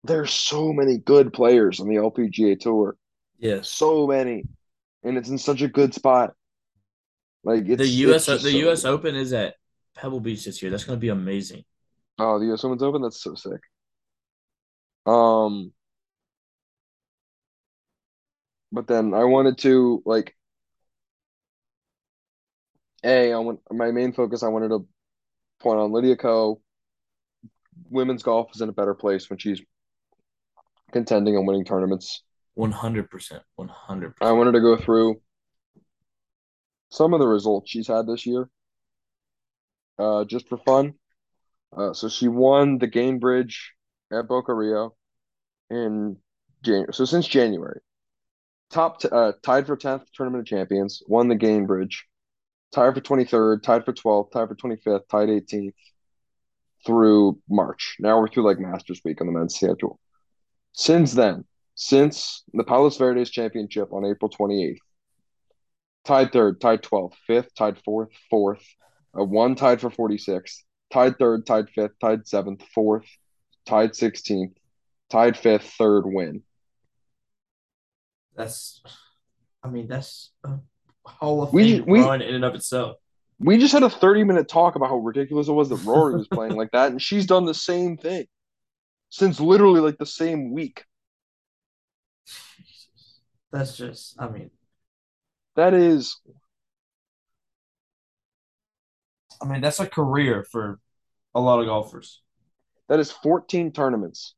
there's so many good players on the LPGA Tour. Yeah. So many. And it's in such a good spot. Like, it's The US the so US good. Open is at Pebble Beach this year. That's going to be amazing. Oh, the US Women's Open? That's so sick. Um, but then I wanted to like A, I want my main focus I wanted to point on Lydia Ko. Women's golf is in a better place when she's contending and winning tournaments. 100%. 100%. I wanted to go through some of the results she's had this year, uh, just for fun. Uh, so she won the Gainbridge at Boca Rio in January. So since January, top t uh, tied for 10th Tournament of Champions, won the Gainbridge, tied for 23rd, tied for 12th, tied for 25th, tied 18th. through March. Now we're through like Masters Week on the men's schedule. Since then, since the Palos Verdes Championship on April 28th, tied third, tied 12th, fifth, tied fourth, fourth, a one tied for 46th, tied third, tied fifth, tied seventh, fourth, tied 16th, tied fifth, third win. That's, I mean, that's a Hall of We- Fame we- run in and of itself. We just had a 30 minute talk about how ridiculous it was that Rory was playing like that, and she's done the same thing since literally like the same week. That's just, I mean, That is I mean, that's a career for a lot of golfers. That is 14 tournaments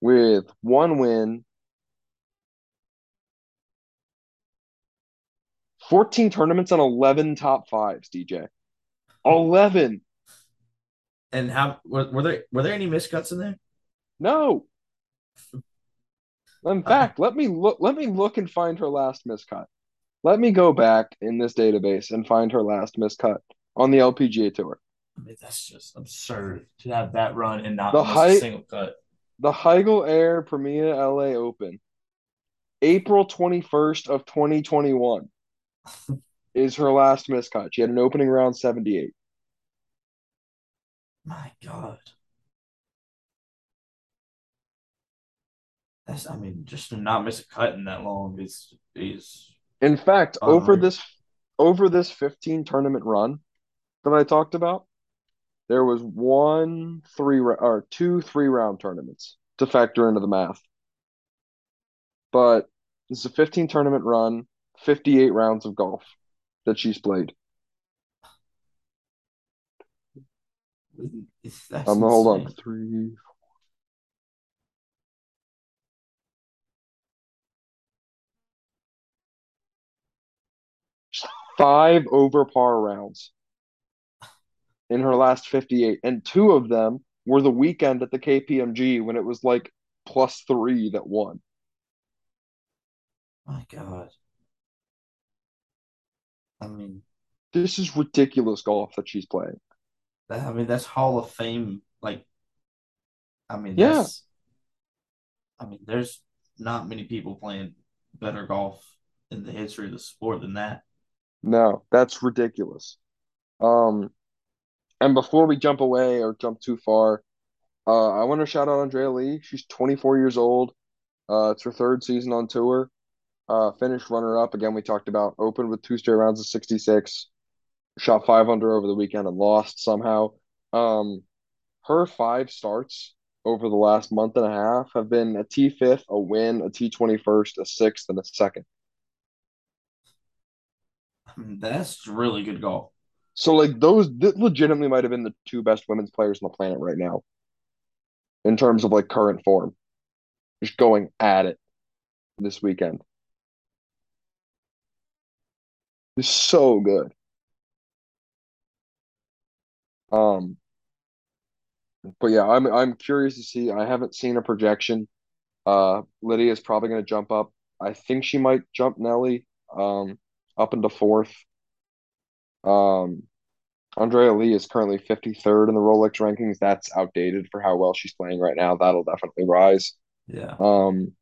with one win. 14 tournaments and 11 top fives, DJ. 11. And how were, were there were there any miscuts in there? No. In uh-huh. fact, let me look let me look and find her last miscut. Let me go back in this database and find her last miscut on the LPGA tour. I mean, that's just absurd to have that run and not The miss a single cut. The Hugel-Air Premia LA Open, April 21st of 2021 is her last miscut. She had an opening round 78. My God. That's I mean, just to not miss a cut in that long is is In fact, over this over this 15 tournament run that I talked about, there was one three or two three round tournaments to factor into the math. But this is a 15 tournament run, 58 rounds of golf that she's played. that's Um, hold on, three. Five over par rounds in her last 58, and two of them were the weekend at the KPMG when it was like plus three that won. My God. I mean, This is ridiculous golf that she's playing. I mean that's Hall of Fame. Like, I mean, Yeah. I mean, there's not many people playing better golf in the history of the sport than that. No, that's ridiculous. Um, and before we jump away or jump too far, uh, I want to shout out Andrea Lee. She's 24 years old. Uh, it's her third season on tour. Uh, finished runner up. Again, we talked about open with two straight rounds of 66, shot five under over the weekend and lost somehow. Um, her five starts over the last month and a half have been a T fifth, a win, a T 21st, a sixth, and a second. That's really good golf. So like those th- legitimately might have been the two best women's players on the planet right now in terms of like current form. Just going at it this weekend. It's so good. Um but yeah, I'm I'm curious to see. I haven't seen a projection. Uh Lydia's probably gonna jump up. I think she might jump Nelly um up into fourth. Um Andrea Lee is currently 53rd in the Rolex rankings. That's outdated for how well she's playing right now. That'll definitely rise. Yeah. Um,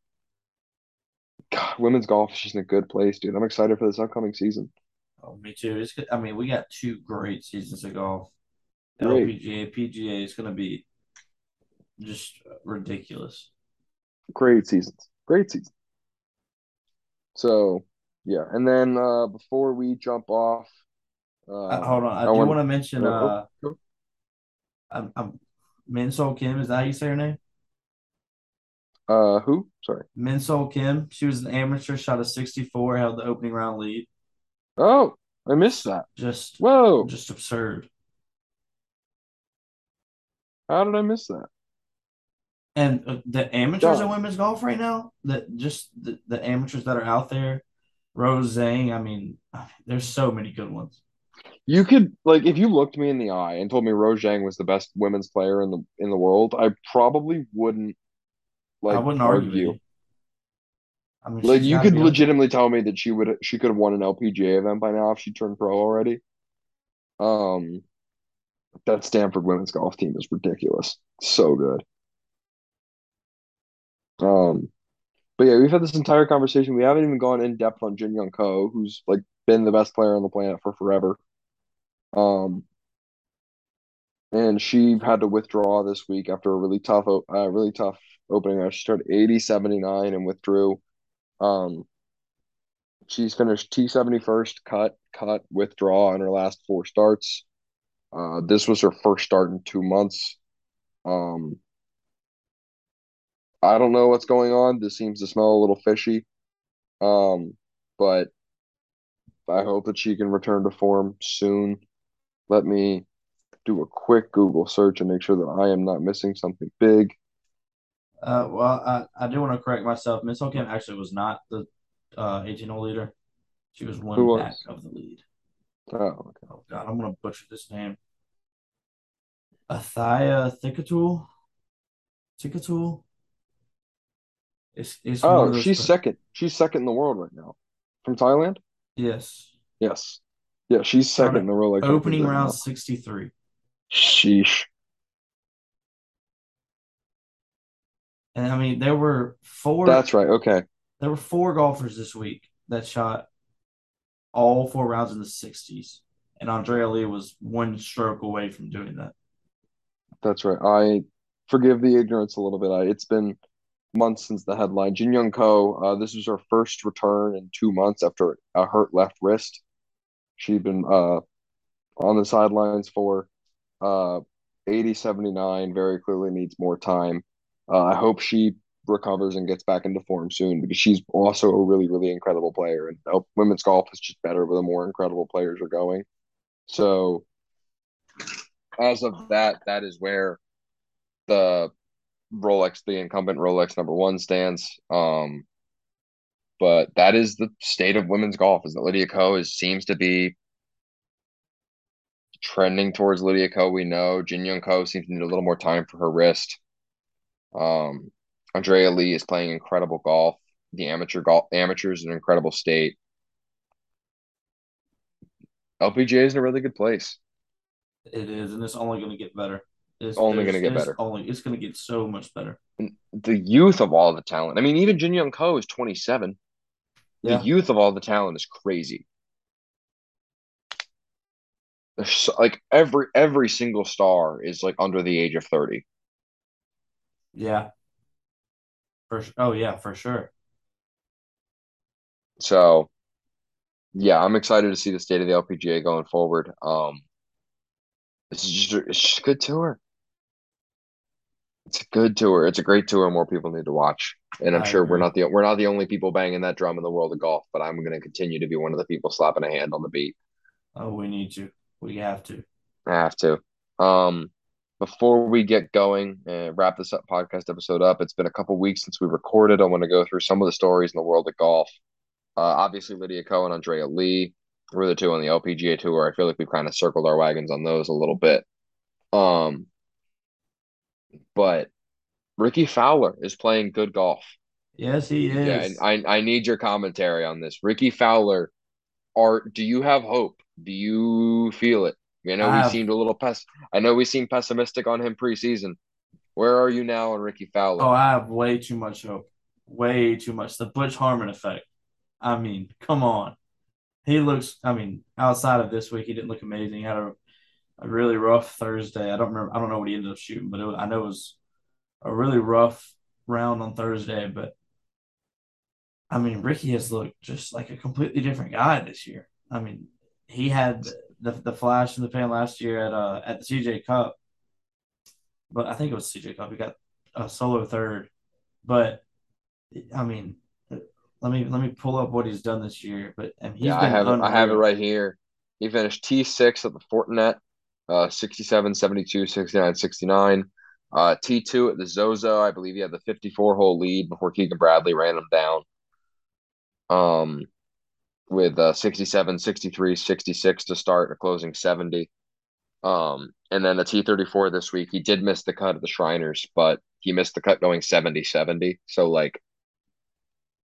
God, women's golf is just in a good place, dude. I'm excited for this upcoming season. Oh, me too. It's good. I mean, we got two great seasons of golf. Great. LPGA, PGA is going to be just ridiculous. Great seasons. Great season. So, yeah. And then uh, before we jump off, uh, Uh, hold on. I, I do want- to mention uh, oh, I'm, I'm Minsol Kim. Is that how you say her name? uh, who? Sorry. Minsol Kim. She was an amateur, shot a 64, held the opening round lead. Oh, I missed that. Just, Whoa. just absurd. How did I miss that? And uh, the amateurs Done. in women's golf right now, that just the, the amateurs that are out there, Rose Zhang. I mean, there's so many good ones. You could like if you looked me in the eye and told me Rose Zhang was the best women's player in the in the world, I probably wouldn't like I wouldn't argue. I mean, Like you could legitimately tell me that she would she could have won an LPGA event by now if she turned pro already. Um That Stanford women's golf team is ridiculous. So good. Um, but yeah, we've had this entire conversation. We haven't even gone in depth on Jin Young Ko, who's like been the best player on the planet for forever. Um, and she had to withdraw this week after a really tough, uh, really tough opening. She started 80, 79 and withdrew. Um, she's finished T71st cut, cut, withdraw in her last four starts. Uh, this was her first start in two months. Um, I don't know what's going on. This seems to smell a little fishy. Um, but I hope that she can return to form soon. Let me do a quick Google search and make sure that I am not missing something big. Uh, well, I, I do want to correct myself. Miss Kim actually was not the uh, 18 hole leader. She was one back of the lead. Oh, okay. oh God, I'm gonna butcher this name. Atthaya Thitikul. Thitikul. It's, it's oh, she's second. She's second in the world right now from Thailand. Yes. Yes. Yeah, she's second in the. Like opening round sixty three. Sheesh. And I mean, there were four. That's right. Okay. There were four golfers this week that shot all four rounds in the 60s. And Andrea Lee was one stroke away from doing that. That's right. I forgive the ignorance a little bit. I, it's been months since the headline. Jin Young Ko, uh, this was her first return in two months after a hurt left wrist. She'd been uh, on the sidelines for uh, 80 79, very clearly needs more time. Uh, I hope she recovers and gets back into form soon because she's also a really, really incredible player. And uh, women's golf is just better where the more incredible players are going. So, as of that, that is where the Rolex, the incumbent Rolex number one stands. Um, but that is the state of women's golf. Is that Lydia Ko is seems to be trending towards Lydia Ko. We know Jin Young Ko seems to need a little more time for her wrist. Um, Andrea Lee is playing incredible golf. The amateur golf amateurs in an incredible state. LPGA is in a really good place. It is, and it's only going to get better. It's only going to get better. Only it's going to get so much better. And the youth of all the talent. I mean, even Jin Young Ko is 27. Yeah. The youth of all the talent is crazy. So, like every every single star is like under the age of 30. Yeah. For oh yeah, for sure. So, yeah, I'm excited to see the state of the LPGA going forward. Um, it's just it's just a good tour. It's a good tour. It's a great tour. More people need to watch, and I'm I sure agree. we're not the we're not the only people banging that drum in the world of golf. But I'm going to continue to be one of the people slapping a hand on the beat. Oh, we need to. We have to. I have to. Um, before we get going and wrap this up podcast episode up, it's been a couple weeks since we recorded. I want to go through some of the stories in the world of golf. Uh, obviously, Lydia Ko and Andrea Lee were the two on the LPGA tour. I feel like we've kind of circled our wagons on those a little bit. Um, but Rickie Fowler is playing good golf. Yes, he is. Yeah, and I I need your commentary on this. Rickie Fowler, are do you have hope? Do you feel it? I know I we seemed a little pess. I know we seemed pessimistic on him preseason. Where are you now on Rickie Fowler? Oh, I have way too much hope. Way too much. The Butch Harmon effect. I mean, come on. He looks. I mean, outside of this week, he didn't look amazing. He had a, a really rough Thursday. I don't remember. I don't know what he ended up shooting, but it, I know it was a really rough round on Thursday. But I mean, Rickie has looked just like a completely different guy this year. I mean, he had the the flash in the pan last year at uh at the CJ Cup, but I think it was CJ Cup. He got a solo third, but I mean, let me let me pull up what he's done this year. But and he's yeah, I have it, I have it right here. He finished T six at the Fortinet, uh, 67, 72, 69, 69. Uh, T2 at the Zozo, I believe he had the 54 hole lead before Keegan Bradley ran him down. Um, with uh, 67, 63, 66 to start, a closing 70. Um, and then the T34 this week, he did miss the cut at the Shriners, but he missed the cut going 70 70. So, like,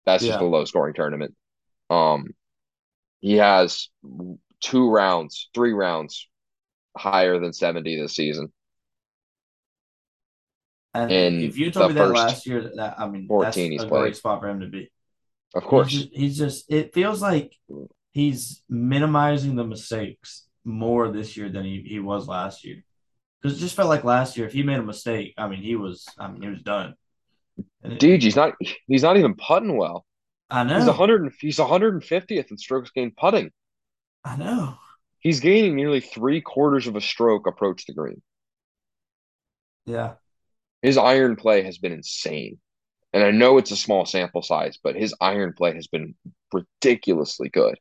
that's yeah. just a low scoring tournament. Um, he has two rounds, three rounds higher than 70 this season. And in if you told me that last year, that I mean, 14 that's he's a played. great spot for him to be. Of He's course. just, he's just it feels like he's minimizing the mistakes more this year than he, he was last year. Because it just felt like last year, if he made a mistake, I mean, he was I mean, he was done. And it- Dude, he's not he's not even putting well. I know. He's 100 and- he's 150th in strokes gained putting. I know. He's gaining nearly three quarters of a stroke approach the green. Yeah. His iron play has been insane. And I know it's a small sample size, but his iron play has been ridiculously good.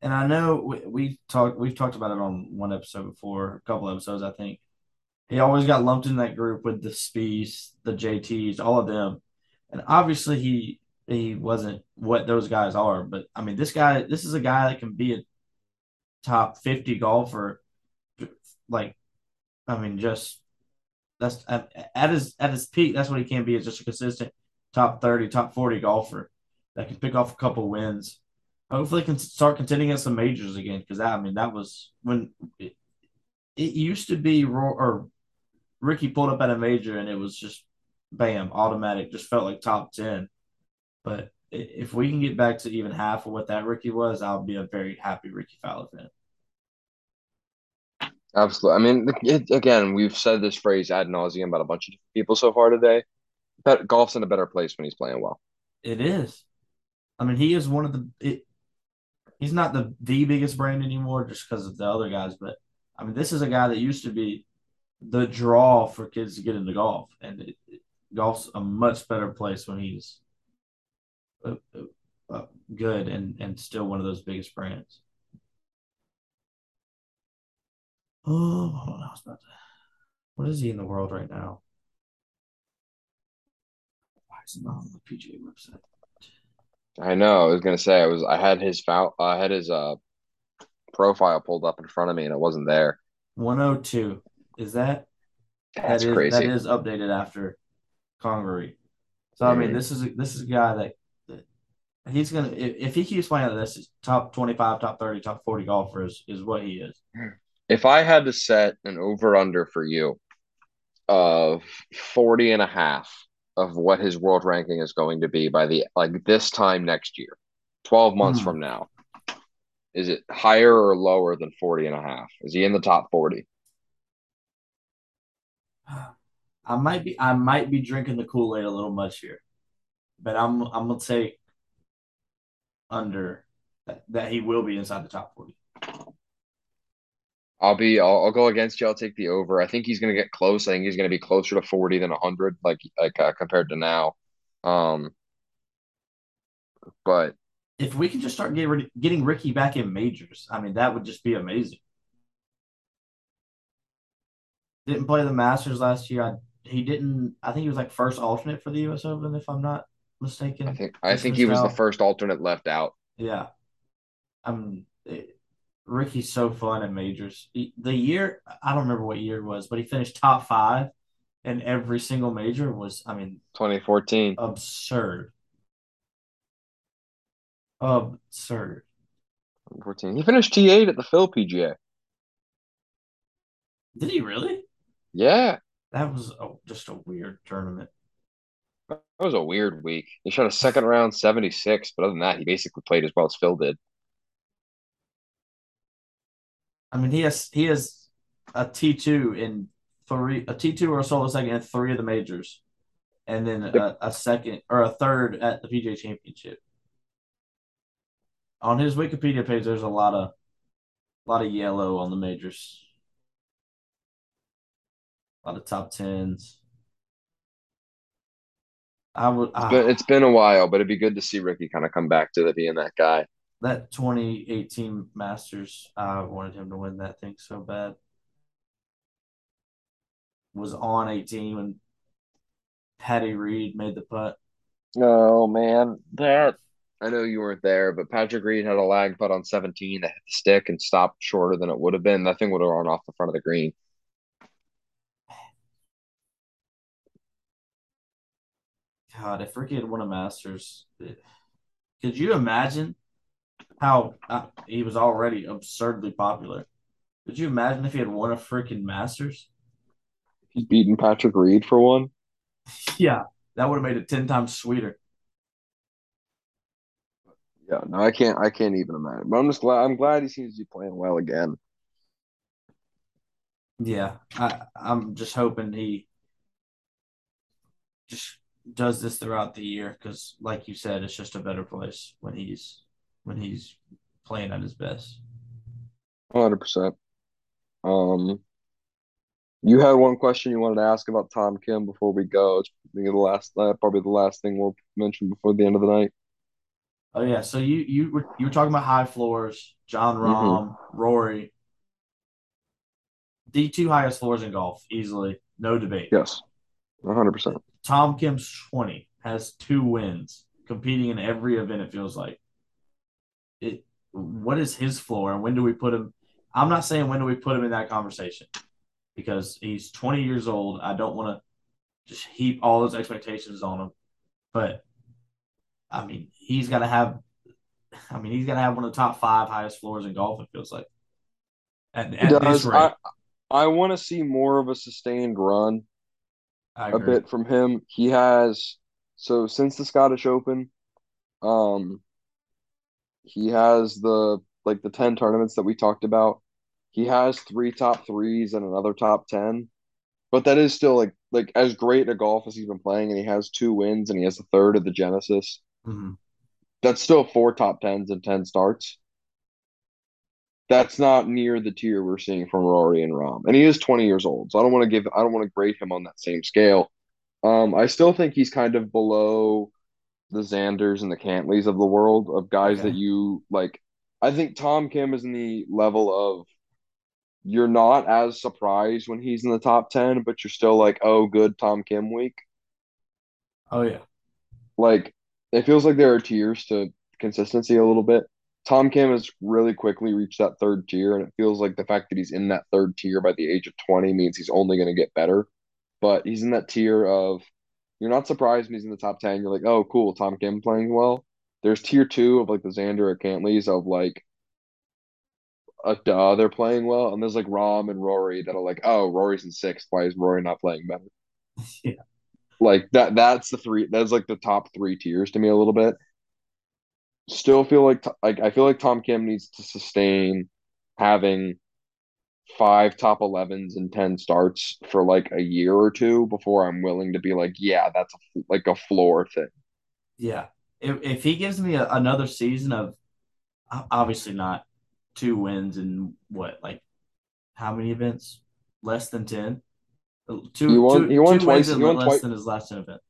And I know we, we talked we've talked about it on one episode before, a couple episodes, I think. He always got lumped in that group with the Spieths, the JTs, all of them. And obviously he he wasn't what those guys are, but I mean this guy this is a guy that can be a top 50 golfer like I mean just that's at, at his at his peak that's what he can be is just a consistent top 30, top 40 golfer that can pick off a couple wins. Hopefully can start contending against some majors again because I mean that was when it, it used to be or Rickie pulled up at a major and it was just bam automatic just felt like top 10 but if we can get back to even half of what that Rickie was I'll be a very happy Rickie Fowler fan Absolutely. I mean, it, again, we've said this phrase ad nauseum about a bunch of people so far today. But golf's in a better place when he's playing well. it is I mean he is one of the it, he's not the the biggest brand anymore just because of the other guys but I mean this is a guy that used to be the draw for kids to get into golf and it- golf's a much better place when he's uh, uh, uh, good and and still one of those biggest brands. Oh, hold on, I was about to. What is he in the world right now? Why is it not on the PGA website? I know. I was gonna say I was. I had his foul. I had his uh profile pulled up in front of me, and it wasn't there. 102. Is that That's that is crazy. that is updated after Congaree. So I mean, this is a, this is a guy that he's gonna if, if he keeps playing like this, top 25, top 30, top 40 golfer is, is what he is. If I had to set an over under for you of 40 and a half of what his world ranking is going to be by the like this time next year, 12 months Hmm. from now, is it higher or lower than 40 and a half? Is he in the top 40? I might be I might be drinking the Kool Aid a little much here, but I'm I'm gonna take under that, he will be inside the top 40. I'll be I'll, I'll go against you. I'll take the over. I think he's going to get close. I think he's going to be closer to 40 than 100 like like uh, compared to now. Um but If we can just start getting getting Rickie back in majors, I mean that would just be amazing. Didn't play the Masters last year. I, he didn't. I think he was like first alternate for the U.S. Open, if I'm not mistaken. I think I think he was missed the first alternate left out. Yeah. I'm it, Rickie's so fun at majors. He- the year I don't remember what year it was, but he finished top five in every single major was I mean 2014. absurd. Absurd. 14. He finished T8 at the Phil PGA. Did he really? Yeah, That was a, just a weird tournament. That was a weird week. He shot a second round 76, but other than that, he basically played as well as Phil did. I mean, he has he has a T two in three, a T two or a solo second in three of the majors, and then a, a second or a third at the PGA Championship. On his Wikipedia page, there's a lot of a lot of yellow on the majors, a lot of top tens. I would It's ah. been, it's been a while, but it'd be good to see Rickie kind of come back to the, being that guy. that 2018 Masters. I wanted him to win that thing so bad. Was on 18 when Patty Reed made the putt. Oh man, that I know you weren't there, but Patrick Reed had a lag putt on 17 that hit the stick and stopped shorter than it would have been. That thing would have run off the front of the green. God, if Rickie had won a Masters, could you imagine how uh, he was already absurdly popular? Could you imagine if he had won a freaking Masters? He's beaten Patrick Reed for one. Yeah, that would have made it 10 times sweeter. Yeah, no, I can't. I can't even imagine. But I'm just glad. I'm glad he seems to be playing well again. Yeah, I, I'm just hoping he just does this throughout the year because, like you said, it's just a better place when he's when he's playing at his best. 100%. Um, you had one question you wanted to ask about Tom Kim before we go. It's the last, uh, probably the last thing we'll mention before the end of the night. Oh yeah, so you you were you were talking about high floors, Jon hmm Rory, the two highest floors in golf, easily, no debate. Yes, 100%. Tom Kim's 20 has two wins, competing in every event. It feels like it. What is his floor, and when do we put him? I'm not saying when do we put him in that conversation because he's 20 years old. I don't want to just heap all those expectations on him, but I mean, he's got to have. I mean, he's got to have one of the top five highest floors in golf. It feels like at, at this does. rate. I I want to see more of a sustained run a bit from him. He has so since the Scottish Open, um, he has the like the 10 tournaments that we talked about. He has three top threes and another top 10. But that is still like like as great a golf as he's been playing, and he has two wins and he has the third of the Genesis. Mhm. That's still four top tens and ten starts. That's not near the tier we're seeing from Rory and Rahm. And he is 20 years old. So I don't want to give I don't want to grade him on that same scale. Um, I still think he's kind of below the Xanders and the Cantlays of the world of guys that you like. I think Tom Kim is in the level of you're not as surprised when he's in the top 10, but you're still like, oh, good Tom Kim week. Oh yeah. Like, it feels like there are tiers to consistency a little bit. Tom Kim has really quickly reached that third tier, and it feels like the fact that he's in that third tier by the age of 20 means he's only going to get better. But he's in that tier of you're not surprised when he's in the top 10. You're like, oh, cool, Tom Kim playing well. There's tier two of like the Xander or Cantlays of like, uh, duh, they're playing well. And there's like Rahm and Rory that are like, oh, Rory's in sixth. Why is Rory not playing better? Yeah. Like that, that's the three, that's like the top three tiers to me a little bit. Still feel like, like I feel like Tom Kim needs to sustain having five top 11s and 10 starts for like a year or two before I'm willing to be like, yeah, that's a, like a floor thing. Yeah. If if he gives me a, another season of obviously not two wins and what like how many events? Less than ten. Uh, he Two won, two he won two twice. in He won less twice. than his last ten event.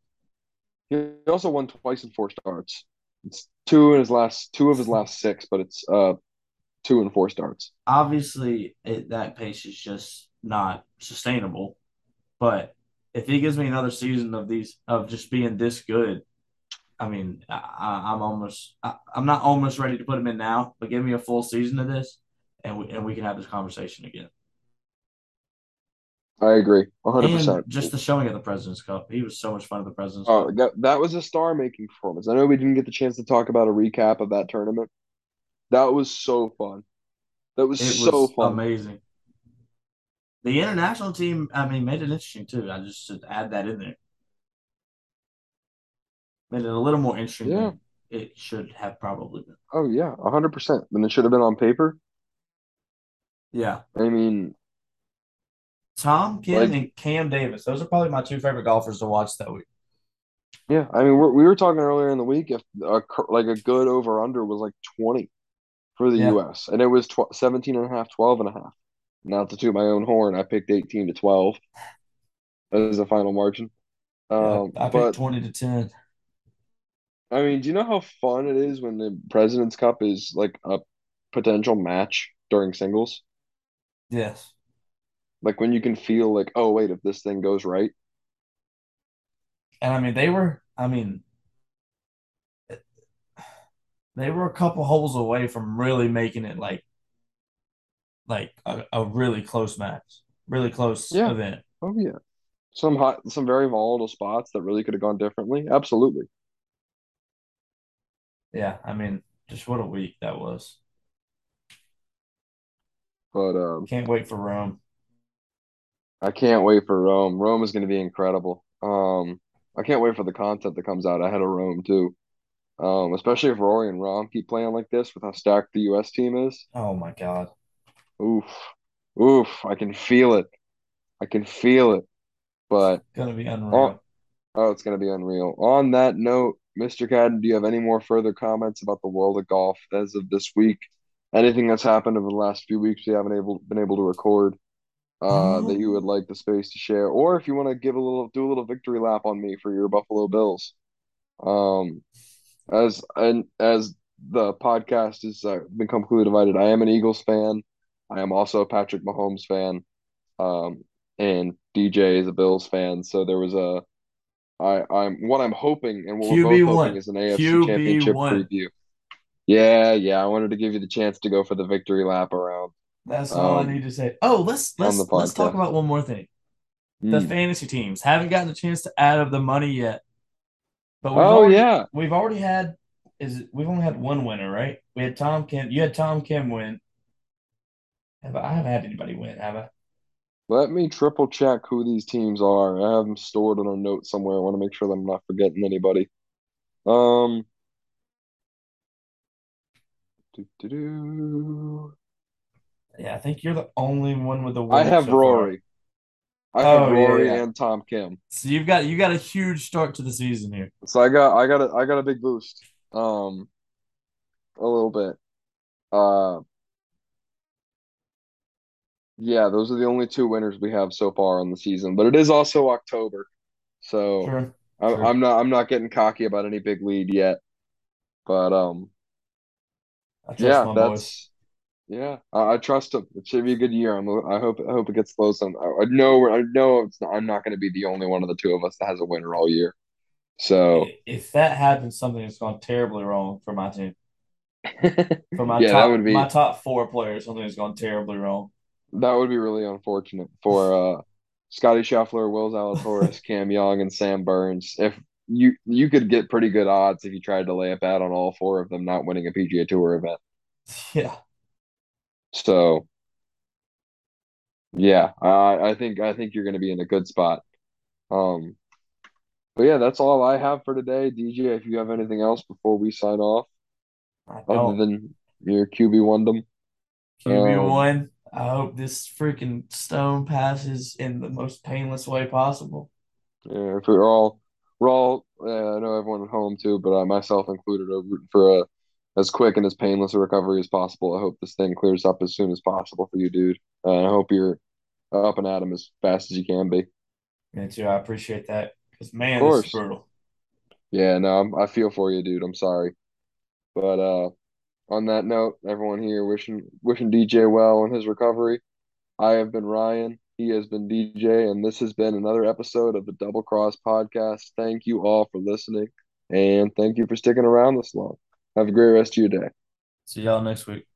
He also won twice in four starts. It's two in his last, two of his last six, but it's uh two and four starts. Obviously, it, that pace is just not sustainable. But if he gives me another season of these of just being this good, I mean, I, I'm almost I, I'm not almost ready to put him in now, but give me a full season of this, and we and we can have this conversation again. I agree, 100%. just the showing at the President's Cup, he was so much fun at the President's Uh, Cup. that, that was a star-making performance. I know we didn't get the chance to talk about a recap of that tournament. That was so fun. That was It so was fun. amazing. The international team, I mean, made it interesting too. I just should add that in there. Made it a little more interesting Yeah. than it should have probably been. Oh yeah, 100%. And it should have been on paper. Yeah. I mean, Tom Kim like, and Cam Davis. Those are probably my two favorite golfers to watch that week. yeah, I mean, we're, we were talking earlier in the week if a, like a good over-under was like 20 for the Yeah. US, and it was tw 17 and a half, 12 and a half. Not to toot my own horn, I picked 18 to 12 as a final margin. Yeah. Um, I picked but 20 to 10. I mean, do you know how fun it is when the President's Cup is like a potential match during singles? Yes. Like when you can feel like, oh wait, if this thing goes right. And I mean, they were, I mean, they were a couple holes away from really making it like like a, a really close match, really close Yeah. event. Oh yeah. Some hot, some very volatile spots that really could have gone differently. Absolutely. Yeah, I mean, just what a week that was. But um, Can't wait for Rome. I can't wait for Rome. Rome is going to be incredible. Um, I can't wait for the content that comes out ahead of Rome too. Um, especially if Rory and Rahm keep playing like this with how stacked the U.S. team is. Oh my God. Oof, oof! I can feel it. I can feel it. But Gonna be oh, unreal. oh, it's going to be unreal. On that note, Mr. Cadden, do you have any more further comments about the world of golf as of this week? Anything that's happened over the last few weeks we haven't able been able to record? Uh, that you would like the space to share, or if you want to give a little, do a little victory lap on me for your Buffalo Bills. Um, as and as the podcast has uh, been completely divided, I am an Eagles fan. I am also a Patrick Mahomes fan. Um, and DJ is a Bills fan. So there was a, I, I'm what I'm hoping, and what we're both QB hoping is an AFC QB Championship one. preview. Yeah, yeah. I wanted to give you the chance to go for the victory lap around That's all I um need to say. Oh, let's let's let's talk about one more thing. The Mm. fantasy teams haven't gotten a chance to add up the money yet, but we've Oh already yeah, we've already had is it, we've only had one winner, right? We had Tom Kim. You had Tom Kim win. Have I, I haven't had anybody win, have I? Let me triple check who these teams are. I have them stored on a note somewhere. I want to make sure that I'm not forgetting anybody. Um, doo-doo-doo. Yeah, I think you're the only one with a I I have so far. Rory. I have Oh Rory yeah. and Tom Kim. So you've got you got a huge start to the season here. So I got I got a I got a big boost. Um, a little bit. Uh, yeah, those are the only two winners we have so far on the season. But it is also October, so True, I'm. I'm not I'm not getting cocky about any big lead yet. But um, I yeah, that's boys. Yeah, I, I trust him. It should be a good year. I'm, I hope. I hope it gets close. I, I know. I know. It's not, I'm not going to be the only one of the two of us that has a winner all year. So, If that happens, something has gone terribly wrong for my team. For my yeah, that would top my top four players, something has gone terribly wrong. that would be really unfortunate for uh, Scotty Scheffler, Will Zalatoris, Cam Young, and Sam Burns. If you you could get pretty good odds if you tried to lay a bet on all four of them not winning a PGA Tour event. Yeah. So, yeah, I I think I think you're going to be in a good spot. Um. But yeah, that's all I have for today. DJ, if you have anything else before we sign off, other than your QB Wondom, QB um, one. I hope this freaking stone passes in the most painless way possible. yeah, if we're all, we're all, Yeah, I know everyone at home too, but I myself included are rooting for a as quick and as painless a recovery as possible. I hope this thing clears up as soon as possible for you, dude. Uh, I hope you're up and at him as fast as you can be. Me too. I appreciate that because man, this is brutal. Yeah, no, I'm, I feel for you, dude. I'm sorry, but uh, on that note, everyone here wishing wishing DJ well in his recovery. I have been Ryan. He has been DJ, and this has been another episode of the Double Cross Podcast. Thank you all for listening, and thank you for sticking around this long. Have a great rest of your day. See y'all next week.